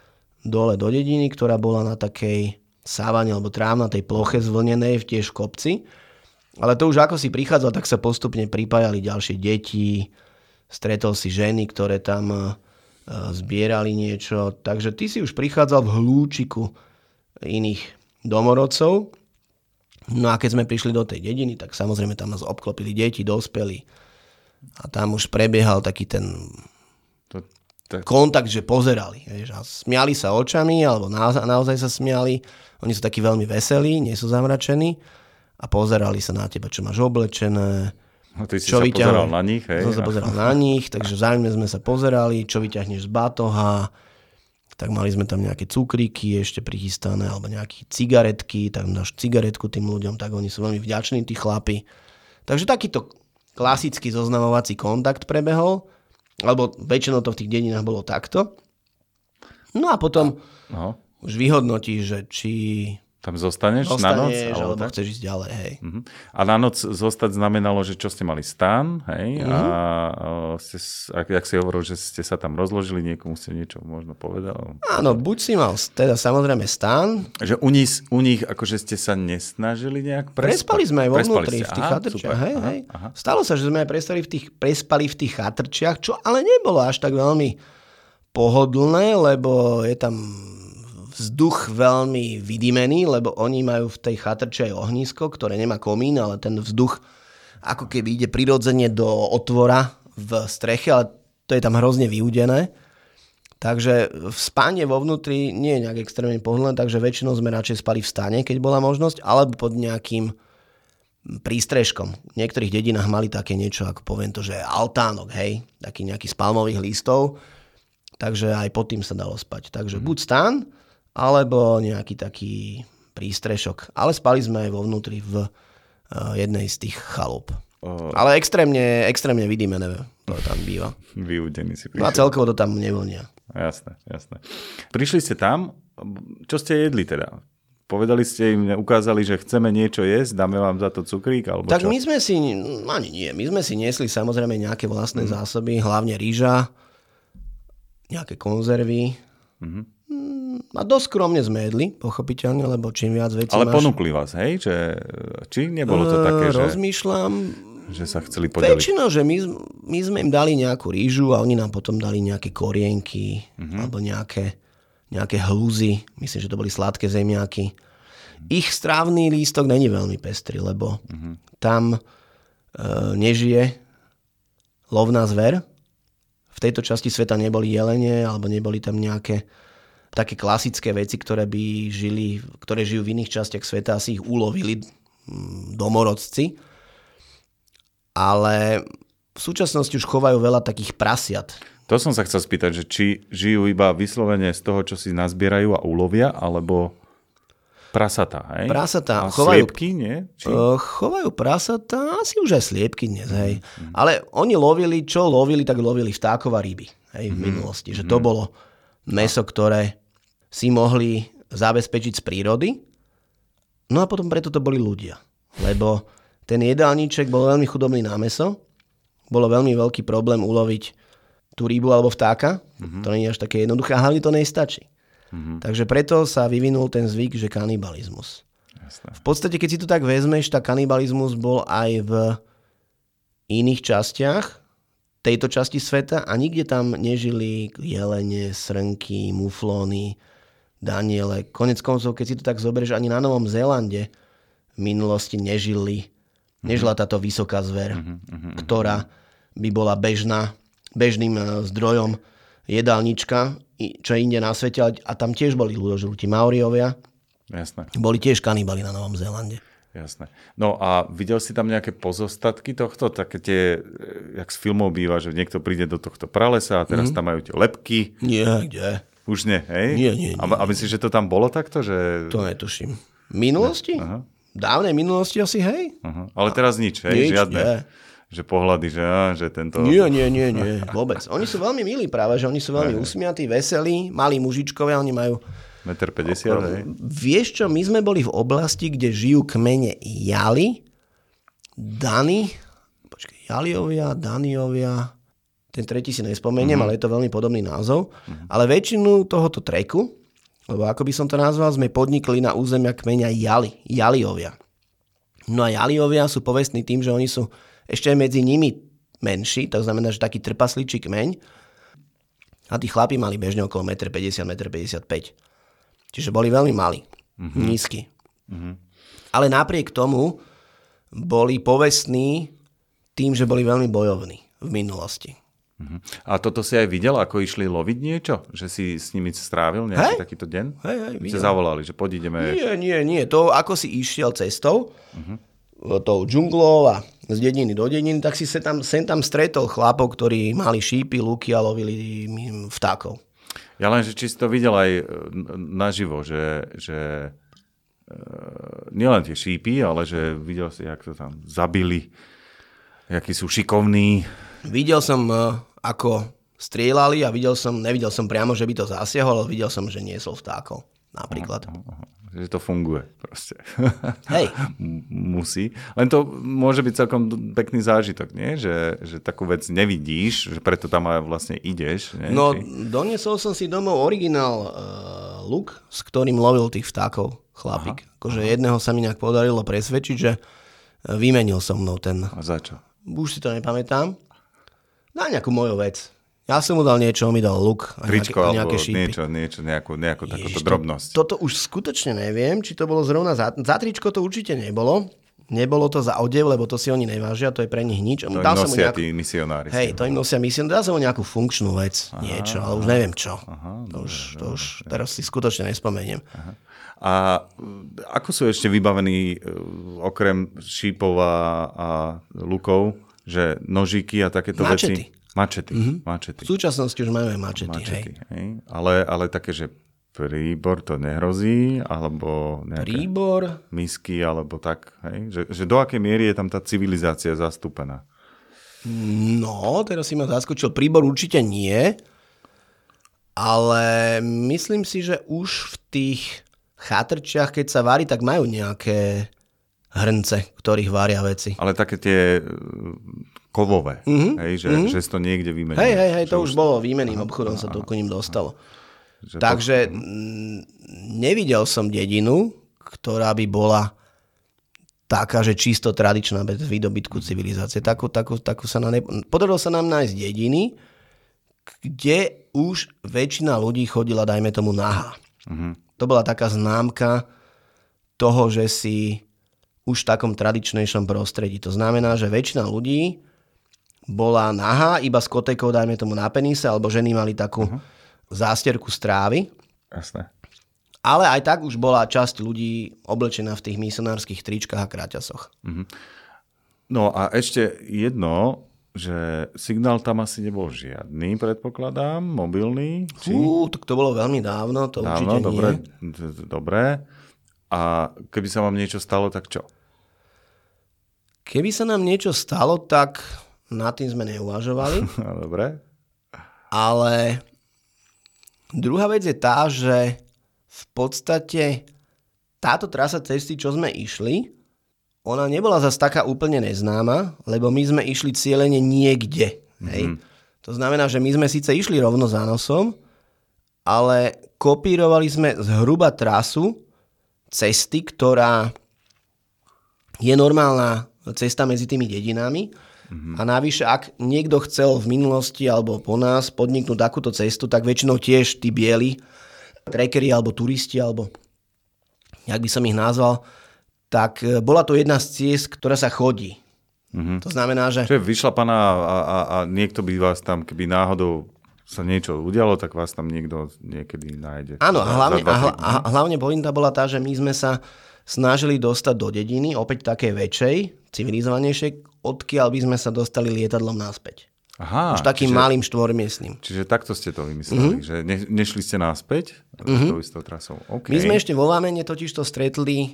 B: dole do dediny, ktorá bola na takej sávane alebo trávnatej ploche zvlnenej v tiež kopci. Ale to už ako si prichádzal, tak sa postupne pripájali ďalšie deti, stretol si ženy, ktoré tam e, zbierali niečo. Takže ty si už prichádzal v hlúčiku iných domorodcov. No a keď sme prišli do tej dediny, tak samozrejme tam nás obklopili deti, dospeli. A tam už prebiehal taký ten to, to... kontakt, že pozerali. Vieš, a smiali sa očami, alebo naozaj, naozaj sa smiali. Oni sú takí veľmi veselí, nie sú zamračení a pozerali sa na teba, čo máš oblečené,
A: No, ty si čo sa pozeral na nich, hej?
B: Som sa pozeral na nich, takže vzájomne sme sa pozerali, čo vyťahneš z batoha, tak mali sme tam nejaké cukríky ešte prichystané, alebo nejaké cigaretky, tak dáš cigaretku tým ľuďom, tak oni sú veľmi vďační, tí chlapi. Takže takýto klasický zoznamovací kontakt prebehol, alebo väčšinou to v tých dedinách bolo takto. No a potom no. už vyhodnotíš, že či
A: tam zostaneš,
B: zostaneš
A: na noc?
B: Alebo, alebo chceš ísť ďalej, hej.
A: Uh-huh. A na noc zostať znamenalo, že čo ste mali stan, hej? Uh-huh. A uh, ste, ak, ak si hovoril, že ste sa tam rozložili, niekomu ste niečo možno povedal?
B: Áno, buď si mal teda samozrejme stan.
A: Že u nich, u nich akože ste sa nesnažili nejak
B: prespať? Prespali sme aj vo vnútri, v tých chatrčiach, hej, aha, hej. Aha. Stalo sa, že sme aj prespali v tých, prespali v tých chatrčiach, čo ale nebolo až tak veľmi pohodlné, lebo je tam vzduch veľmi vydimený, lebo oni majú v tej chatrče aj ohnisko, ktoré nemá komín, ale ten vzduch ako keby ide prirodzene do otvora v streche, ale to je tam hrozne vyúdené. Takže v spáne vo vnútri nie je nejak extrémne pohodlné, takže väčšinou sme radšej spali v stane, keď bola možnosť, alebo pod nejakým prístrežkom. V niektorých dedinách mali také niečo, ako poviem to, že altánok, hej, taký nejaký z palmových listov, takže aj pod tým sa dalo spať. Takže buď stan, alebo nejaký taký prístrešok. Ale spali sme aj vo vnútri v uh, jednej z tých chalup. Ale extrémne, extrémne neviem, to tam býva.
A: Vyúdený si
B: prišiel. No a celkovo to tam nevonia.
A: Jasné, jasné. Prišli ste tam, čo ste jedli teda? Povedali ste im, ukázali, že chceme niečo jesť, dáme vám za to cukrík, alebo
B: Tak
A: čo?
B: my sme si, ani nie, my sme si niesli samozrejme nejaké vlastné mm. zásoby, hlavne rýža, nejaké konzervy. Mm-hmm. A dosť skromne sme jedli, pochopiteľne, lebo čím viac vecí
A: Ale
B: máš...
A: ponúkli vás, hej? Že, či nebolo to také, že...
B: Rozmýšľam,
A: že sa chceli podeliť?
B: Väčšinou, že my, my sme im dali nejakú rýžu a oni nám potom dali nejaké korienky mm-hmm. alebo nejaké, nejaké hlúzy. Myslím, že to boli sladké zemiaky. Ich strávny lístok není veľmi pestrý, lebo mm-hmm. tam e, nežije lovná zver. V tejto časti sveta neboli jelene alebo neboli tam nejaké také klasické veci, ktoré by žili, ktoré žijú v iných častiach sveta, asi ich ulovili mm, domorodci ale v súčasnosti už chovajú veľa takých prasiat.
A: To som sa chcel spýtať, že či žijú iba vyslovene z toho, čo si nazbierajú a ulovia, alebo prasatá, hej?
B: Prasatá.
A: A chovajú, sliepky, nie?
B: Či? Uh, chovajú prasatá, asi už aj sliepky dnes, hej. Mm. Ale oni lovili, čo lovili, tak lovili vtákov a ryby, hej, v mm. minulosti. Že to bolo meso, ktoré si mohli zabezpečiť z prírody. No a potom preto to boli ľudia. Lebo ten jedálniček bol veľmi chudobný na meso. Bolo veľmi veľký problém uloviť tú rybu alebo vtáka. Mm-hmm. To nie je až také jednoduché a hlavne to nestačí. Mm-hmm. Takže preto sa vyvinul ten zvyk, že kanibalizmus. Jasne. V podstate, keď si to tak vezmeš, tak kanibalizmus bol aj v iných častiach tejto časti sveta a nikde tam nežili jelene, srnky, muflóny, daniele. Konec koncov, keď si to tak zoberieš, ani na Novom Zélande v minulosti nežili nežila táto vysoká zver, uh-huh, ktorá by bola bežná, bežným e, zdrojom jedálnička, čo inde na svete, a tam tiež boli ľudožrúti Maoriovia.
A: Jasné.
B: Boli tiež kanibali na Novom Zélande.
A: Jasné. No a videl si tam nejaké pozostatky tohto? Také tie, e, jak z filmov býva, že niekto príde do tohto pralesa a teraz mm. tam majú tie lepky.
B: Nie, kde?
A: Už nie, hej?
B: Nie, nie, nie.
A: A, a myslíš, že to tam bolo takto? Že...
B: To netuším. Minulosti? Aha dávnej minulosti asi, hej.
A: Uh-huh. Ale teraz nič, hej?
B: Nič,
A: Žiadne.
B: Nie.
A: Že pohľady, že, á, že tento...
B: Nie, nie, nie, nie, vôbec. Oni sú veľmi milí práve, že oni sú veľmi usmiatí, veselí, malí mužičkovia, oni majú...
A: 1,50 m, hej?
B: Vieš čo, my sme boli v oblasti, kde žijú kmene Jali, Dani, počkej, Jaliovia, Daniovia, ten tretí si nespomeniem, uh-huh. ale je to veľmi podobný názov. Uh-huh. Ale väčšinu tohoto treku lebo ako by som to nazval, sme podnikli na územia kmeňa Jali, Jaliovia. No a Jaliovia sú povestní tým, že oni sú ešte medzi nimi menší, to znamená, že taký trpasličí kmeň. A tí chlapi mali bežne okolo 1,50 m, 1,55 m. Čiže boli veľmi malí, mm-hmm. nízky. Mm-hmm. Ale napriek tomu boli povestní tým, že boli veľmi bojovní v minulosti.
A: Uh-huh. A toto si aj videl, ako išli loviť niečo? Že si s nimi strávil nejaký hey? takýto deň?
B: Hej, hej,
A: videl. zavolali, že poď ideme...
B: Nie, nie, nie. To, ako si išiel cestou, uh-huh. tou džunglou a z dediny do dediny, tak si sa tam, sem tam stretol chlapov, ktorí mali šípy, luky a lovili vtákov.
A: Ja len, že či si to videl aj e, naživo, že, že e, nielen tie šípy, ale že videl si, jak to tam zabili, akí sú šikovní.
B: Videl som e, ako strieľali a videl som, nevidel som priamo, že by to zasiahol, ale videl som, že niesol vtákov napríklad. Uh, uh,
A: že to funguje proste.
B: Hej.
A: Musí. Len to môže byť celkom pekný zážitok, nie? Že, že takú vec nevidíš, že preto tam aj vlastne ideš. Nie?
B: No, Či... doniesol som si domov originál uh, luk, s ktorým lovil tých vtákov chlapík. Aha, akože aha. jedného sa mi nejak podarilo presvedčiť, že vymenil som mnou ten...
A: A za čo?
B: Už si to nepamätám. Na nejakú moju vec. Ja som mu dal niečo, on mi dal luk
A: a Tričko, nejaké, nejaké šípy. niečo, niečo, nejakú, nejakú Ježiš, takúto drobnosť.
B: To, toto už skutočne neviem, či to bolo zrovna za, za tričko, to určite nebolo. Nebolo to za odev, lebo to si oni nevážia, to je pre nich nič.
A: To dal im nosia nejakú, tí misionári.
B: Hej, to im nosia misionári, dal som mu nejakú funkčnú vec, aha, niečo, ale už neviem čo. Aha, to, dobre, už, to dobre, už dobre. teraz si skutočne nespomeniem. Aha.
A: A ako sú ešte vybavení e, okrem šípov a, a lukov? že nožíky a takéto
B: mačety.
A: veci. Mačety. Mm-hmm. mačety.
B: V súčasnosti už máme mačety. mačety hej.
A: Hej. Ale, ale také, že príbor to nehrozí, alebo nejaké
B: príbor.
A: misky, alebo tak. Hej? Že, že do akej miery je tam tá civilizácia zastúpená?
B: No, teraz si ma zaskočil. Príbor určite nie, ale myslím si, že už v tých chatrčiach, keď sa varí, tak majú nejaké hrnce, ktorých varia veci.
A: Ale také tie kovové, mm-hmm. hej, že, mm-hmm. že to niekde vymenil.
B: Hej, hej, hej, to už bolo výmeným obchodom, sa to ku ním dostalo. Že Takže to... nevidel som dedinu, ktorá by bola taká, že čisto tradičná bez výdobytku civilizácie. Takú, takú, takú sa nám ne... Podarilo sa nám nájsť dediny, kde už väčšina ľudí chodila, dajme tomu, nahá. Uh-huh. To bola taká známka toho, že si už v takom tradičnejšom prostredí. To znamená, že väčšina ľudí bola nahá, iba s kotekou, dajme tomu na penise, alebo ženy mali takú uh-huh. zástierku strávy.
A: Jasné.
B: Ale aj tak už bola časť ľudí oblečená v tých misionárskych tričkách a kráťasoch. Uh-huh.
A: No a ešte jedno, že signál tam asi nebol žiadny, predpokladám, mobilný.
B: Či... Hú, tak to bolo veľmi dávno, to dávno, určite
A: dobre,
B: nie.
A: Dobre. A keby sa vám niečo stalo, tak čo?
B: Keby sa nám niečo stalo, tak nad tým sme neuvažovali.
A: dobre.
B: Ale druhá vec je tá, že v podstate táto trasa cesty, čo sme išli, ona nebola zase taká úplne neznáma, lebo my sme išli cieľene niekde. Hej? Mm-hmm. To znamená, že my sme síce išli rovno za nosom, ale kopírovali sme zhruba trasu cesty, ktorá je normálna cesta medzi tými dedinami. Mm-hmm. A navyše, ak niekto chcel v minulosti alebo po nás podniknúť takúto cestu, tak väčšinou tiež tí bieli trekery alebo turisti, alebo jak by som ich nazval, tak e, bola to jedna z ciest, ktorá sa chodí. Mm-hmm. To znamená, že...
A: Čiže vyšlapaná a, a, a niekto by vás tam, keby náhodou sa niečo udialo, tak vás tam niekto niekedy nájde.
B: Áno, a hlavne, a, a hlavne pointa bola tá, že my sme sa snažili dostať do dediny, opäť také väčšej, civilizovanejšej, odkiaľ by sme sa dostali lietadlom naspäť.
A: Aha,
B: Už takým čiže, malým štvormiestným.
A: Čiže takto ste to vymysleli, mm-hmm. že ne, nešli ste naspäť mm-hmm. tou istou trasou. Okay.
B: My sme ešte vo Vámene totiž to stretli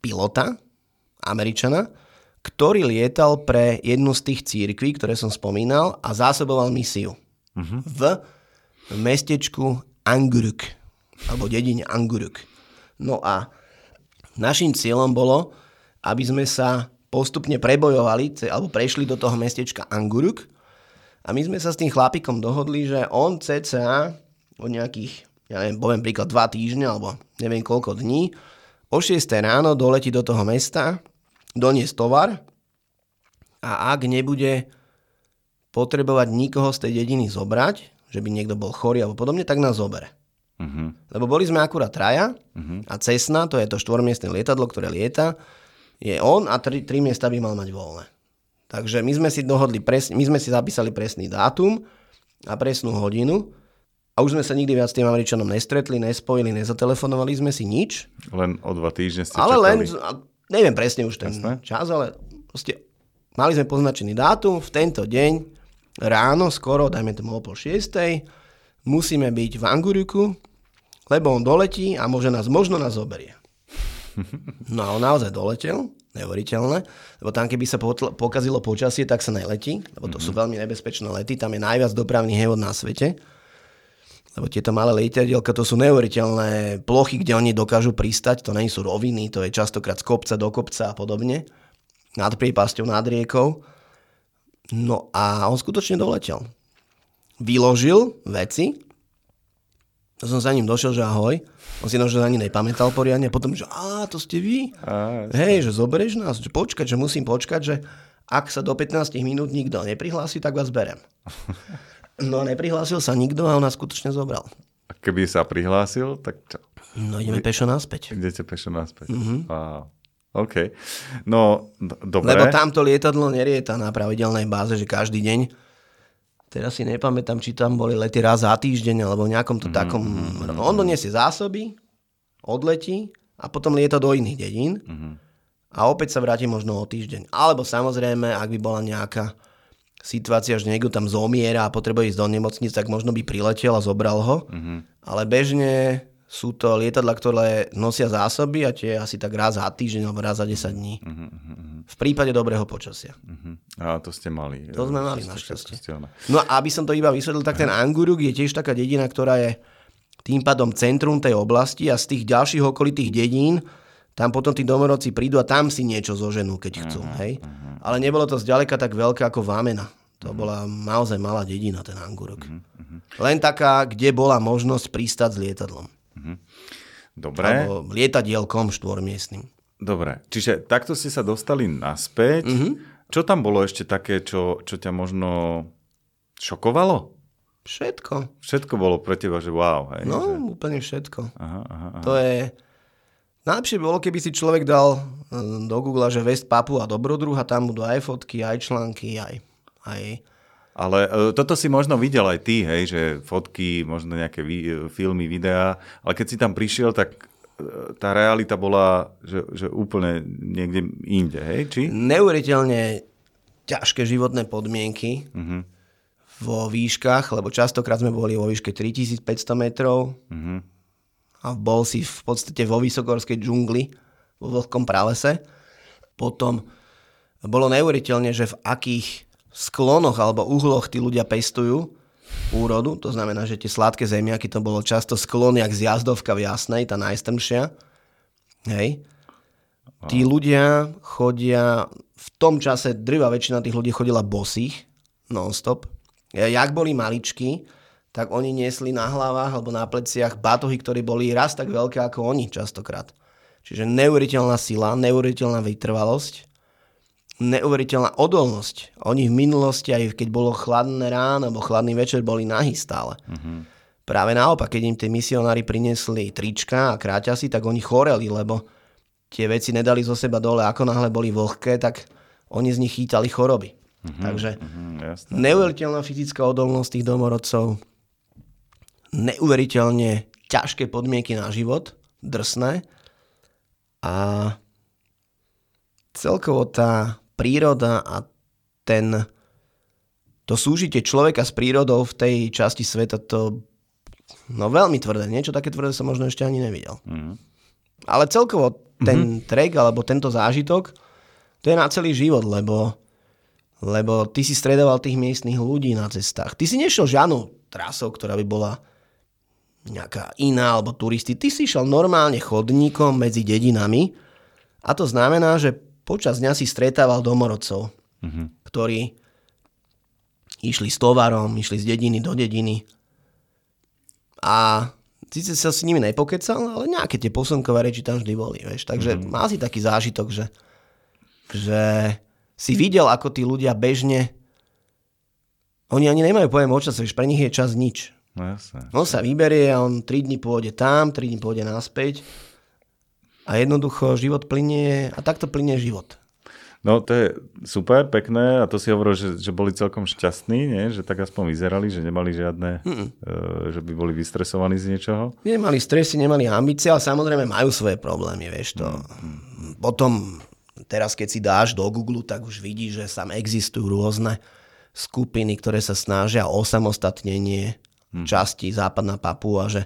B: pilota, Američana, ktorý lietal pre jednu z tých církví, ktoré som spomínal a zásoboval misiu uh-huh. v mestečku Anguruk, alebo dedine Anguruk. No a našim cieľom bolo, aby sme sa postupne prebojovali, alebo prešli do toho mestečka Anguruk a my sme sa s tým chlapikom dohodli, že on cca od nejakých, ja neviem, poviem príklad, dva týždne, alebo neviem koľko dní, o 6 ráno doletí do toho mesta, doniesť tovar a ak nebude potrebovať nikoho z tej dediny zobrať, že by niekto bol chorý alebo podobne, tak nás zobere. Uh-huh. Lebo boli sme akurát traja uh-huh. a Cessna, to je to štvormiestne lietadlo, ktoré lieta, je on a tri, tri miesta by mal mať voľné. Takže my sme si dohodli, presne, my sme si zapísali presný dátum a presnú hodinu a už sme sa nikdy viac s tým Američanom nestretli, nespojili, nezatelefonovali sme si nič.
A: Len o dva týždne ste
B: Ale
A: čakali.
B: len, neviem presne už ten Jasné? čas, ale proste mali sme poznačený dátum, v tento deň ráno, skoro, dajme tomu o pol šiestej, musíme byť v Anguriku, lebo on doletí a môže nás, možno nás zoberie. No a on naozaj doletel, neuveriteľné, lebo tam keby sa pokazilo počasie, tak sa neletí, lebo to mm-hmm. sú veľmi nebezpečné lety, tam je najviac dopravných hevod na svete. Lebo tieto malé lietadielka to sú neuveriteľné plochy, kde oni dokážu pristať, to nie sú roviny, to je častokrát z kopca do kopca a podobne. Nad priepasťou, nad riekou. No a on skutočne doletel. Vyložil veci, to som za ním došiel, že ahoj. On si že ani nepamätal poriadne. Potom, že a to ste vy. A, Hej, že zoberieš nás. Že počkať, že musím počkať, že ak sa do 15 minút nikto neprihlási, tak vás berem. No neprihlásil sa nikto a on nás skutočne zobral.
A: A keby sa prihlásil, tak čo?
B: No ideme pešo naspäť.
A: Idete pešo naspäť. Mm-hmm. Wow. OK. No, dobre.
B: Lebo tamto lietadlo nerieta na pravidelnej báze, že každý deň. Teraz si nepamätám, či tam boli lety raz za týždeň, alebo nejakom to mm-hmm. takom... On doniesie zásoby, odletí a potom lieta do iných dedín. Mm-hmm. A opäť sa vráti možno o týždeň. Alebo samozrejme, ak by bola nejaká situácia, že niekto tam zomiera a potrebuje ísť do nemocnice, tak možno by priletel a zobral ho. Mm-hmm. Ale bežne sú to lietadla, ktoré nosia zásoby a tie asi tak raz za týždeň alebo raz za 10 dní. Mm-hmm. V prípade dobrého počasia.
A: Mm-hmm. A to ste mali.
B: To sme mali našťastie. No a aby som to iba vysvetlil, tak ten Anguruk je tiež taká dedina, ktorá je tým pádom centrum tej oblasti a z tých ďalších okolitých dedín tam potom tí domorodci prídu a tam si niečo zoženú, keď chcú. Uh-huh, hej? Uh-huh. Ale nebolo to zďaleka tak veľké ako Vámena. To uh-huh. bola naozaj malá dedina, ten Angurok. Uh-huh. Len taká, kde bola možnosť pristať s lietadlom. Uh-huh.
A: Dobre.
B: Alebo lietadielkom štvormiestným.
A: Dobre, čiže takto ste sa dostali naspäť. Mm-hmm. Čo tam bolo ešte také, čo, čo ťa možno šokovalo?
B: Všetko.
A: Všetko bolo pre teba, že wow. Hej,
B: no,
A: že...
B: úplne všetko.
A: Aha, aha, aha.
B: To je... Najlepšie bolo, keby si človek dal eh, do Google, že West Papua dobrodruh a tam budú aj fotky, aj články, aj, aj
A: ale e, toto si možno videl aj ty, hej, že fotky, možno nejaké vi- e, filmy, videá, ale keď si tam prišiel, tak e, tá realita bola že, že úplne niekde inde, hej? Či?
B: Neuveriteľne ťažké životné podmienky uh-huh. vo výškach, lebo častokrát sme boli vo výške 3500 metrov uh-huh. a bol si v podstate vo vysokorskej džungli, vo vlhkom pralese. Potom bolo neuveriteľne, že v akých sklonoch alebo uhloch tí ľudia pestujú úrodu, to znamená, že tie sladké zemiaky to bolo často sklon, jak z jazdovka v jasnej, tá najstrmšia. Hej. Tí ľudia chodia, v tom čase drvá väčšina tých ľudí chodila bosých, non-stop. Jak boli maličky, tak oni niesli na hlavách alebo na pleciach batohy, ktoré boli raz tak veľké ako oni častokrát. Čiže neuveriteľná sila, neuveriteľná vytrvalosť neuveriteľná odolnosť. Oni v minulosti, aj keď bolo chladné ráno alebo chladný večer, boli nahy stále. Uh-huh. Práve naopak, keď im tie misionári priniesli trička a kráťasy, tak oni choreli, lebo tie veci nedali zo seba dole. Ako náhle boli vlhké, tak oni z nich chýtali choroby. Uh-huh, Takže uh-huh, neuveriteľná fyzická odolnosť tých domorodcov, neuveriteľne ťažké podmienky na život, drsné a celkovo tá príroda a ten, to súžitie človeka s prírodou v tej časti sveta, to no veľmi tvrdé. Niečo také tvrdé som možno ešte ani nevidel. Mm. Ale celkovo ten mm-hmm. trek alebo tento zážitok, to je na celý život, lebo, lebo ty si stredoval tých miestnych ľudí na cestách. Ty si nešiel žiadnou trasou, ktorá by bola nejaká iná alebo turisty. Ty si išiel normálne chodníkom medzi dedinami a to znamená, že počas dňa si stretával domorodcov, mm-hmm. ktorí išli s tovarom, išli z dediny do dediny a síce sa s nimi nepokecal, ale nejaké tie posunkové reči tam vždy boli. Vieš. Takže mm-hmm. mal si taký zážitok, že, že si videl, ako tí ľudia bežne oni ani nemajú pojem o čase, pre nich je čas nič.
A: No, jasne.
B: On sa vyberie a on 3 dní pôjde tam, 3 dní pôjde naspäť a jednoducho život plinie a takto plinie život.
A: No to je super, pekné a to si hovoril, že, že boli celkom šťastní, nie? že tak aspoň vyzerali, že nemali žiadne, mm. uh, že by boli vystresovaní z niečoho.
B: Nemali stresy, nemali ambície, ale samozrejme majú svoje problémy, vieš to. Mm. Potom teraz keď si dáš do Google, tak už vidíš, že tam existujú rôzne skupiny, ktoré sa snažia o samostatnenie mm. časti západná Papua, že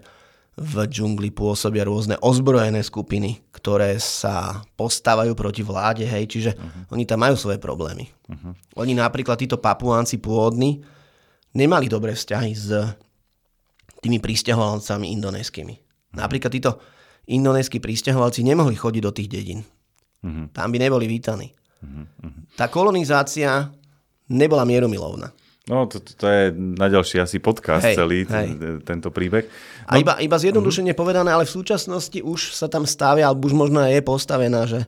B: v džungli pôsobia rôzne ozbrojené skupiny, ktoré sa postávajú proti vláde, hej, čiže uh-huh. oni tam majú svoje problémy. Uh-huh. Oni napríklad, títo papuánci pôvodní, nemali dobré vzťahy s tými pristahovalcami indonéskými. Uh-huh. Napríklad títo indonéskí pristahovalci nemohli chodiť do tých dedín. Uh-huh. Tam by neboli vítaní. Uh-huh. Tá kolonizácia nebola mierumilovná.
A: No, to, to je na ďalší asi podcast hej, celý, hej. tento príbeh.
B: No, a iba, iba zjednodušene uh-huh. povedané, ale v súčasnosti už sa tam stavia, alebo už možno je postavená, že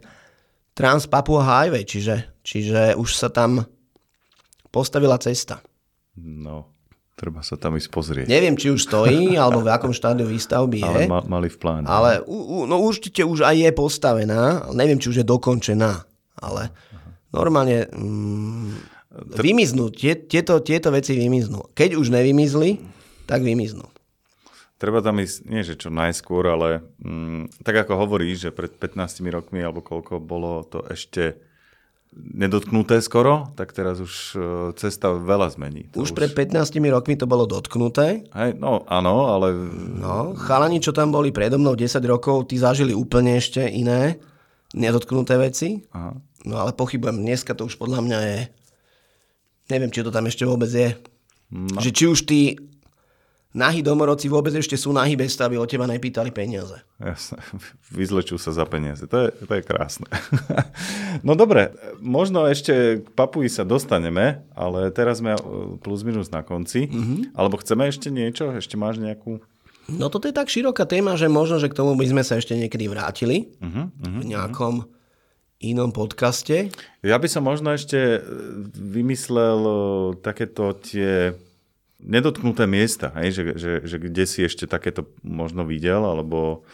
B: Trans Papua Highway, čiže, čiže už sa tam postavila cesta.
A: No, treba sa tam ísť pozrieť.
B: Neviem, či už stojí, alebo v akom štádiu výstavby je.
A: Ale ma, mali v pláne.
B: Ale u, no určite už aj je postavená, neviem, či už je dokončená, ale normálne... Mm, Vymiznú. Tieto, tieto veci vymiznú. Keď už nevymizli, tak vymiznú.
A: Treba tam ísť, nie že čo najskôr, ale mm, tak ako hovoríš, že pred 15 rokmi alebo koľko bolo to ešte nedotknuté skoro, tak teraz už e, cesta veľa zmení.
B: To už, už pred 15 rokmi to bolo dotknuté.
A: Hej, no áno, ale...
B: No, chalani, čo tam boli predo mnou 10 rokov, tí zažili úplne ešte iné nedotknuté veci. Aha. No ale pochybujem, dneska to už podľa mňa je Neviem, či to tam ešte vôbec je. No. Že či už tí nahí domorodci vôbec ešte sú nahí bez aby od teba nepýtali peniaze.
A: Jasne, vyzlečú sa za peniaze. To je, to je krásne. no dobre, možno ešte k Papui sa dostaneme, ale teraz sme plus minus na konci. Mm-hmm. Alebo chceme ešte niečo? Ešte máš nejakú...
B: No toto je tak široká téma, že možno, že k tomu by sme sa ešte niekedy vrátili. Uh-huh, v nejakom inom podcaste.
A: Ja by som možno ešte vymyslel takéto tie nedotknuté miesta, hej? Že, že, že kde si ešte takéto možno videl, alebo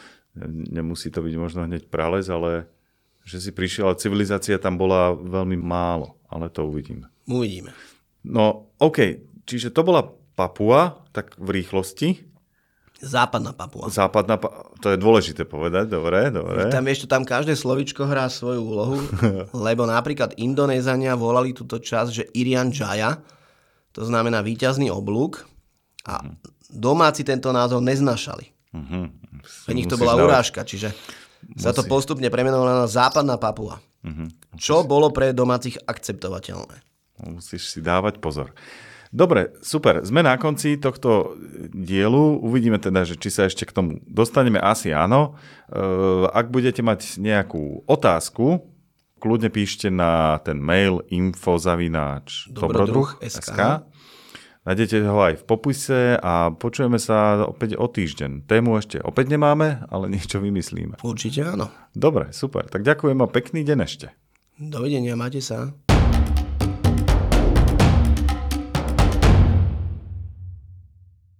A: nemusí to byť možno hneď prales, ale že si prišiel, ale civilizácia tam bola veľmi málo, ale to uvidíme.
B: Uvidíme.
A: No, OK, čiže to bola Papua, tak v rýchlosti.
B: Západná Papua.
A: Západná, to je dôležité povedať, dobre, dobre.
B: Tam vieš, tam každé slovičko hrá svoju úlohu, lebo napríklad Indonézania volali túto časť, že Irian Jaya, to znamená výťazný oblúk a domáci tento názov neznašali. Uh-huh. Pre nich to bola urážka, čiže Musí. sa to postupne premenovalo na západná Papua. Uh-huh. Čo bolo pre domácich akceptovateľné.
A: Musíš si dávať pozor. Dobre, super. Sme na konci tohto dielu. Uvidíme teda, že či sa ešte k tomu dostaneme. Asi áno. E, ak budete mať nejakú otázku, kľudne píšte na ten mail infozavináč dobrodruh.sk. Nájdete ho aj v popise a počujeme sa opäť o týždeň. Tému ešte opäť nemáme, ale niečo vymyslíme.
B: Určite áno.
A: Dobre, super. Tak ďakujem a pekný deň ešte.
B: Dovidenia, máte sa.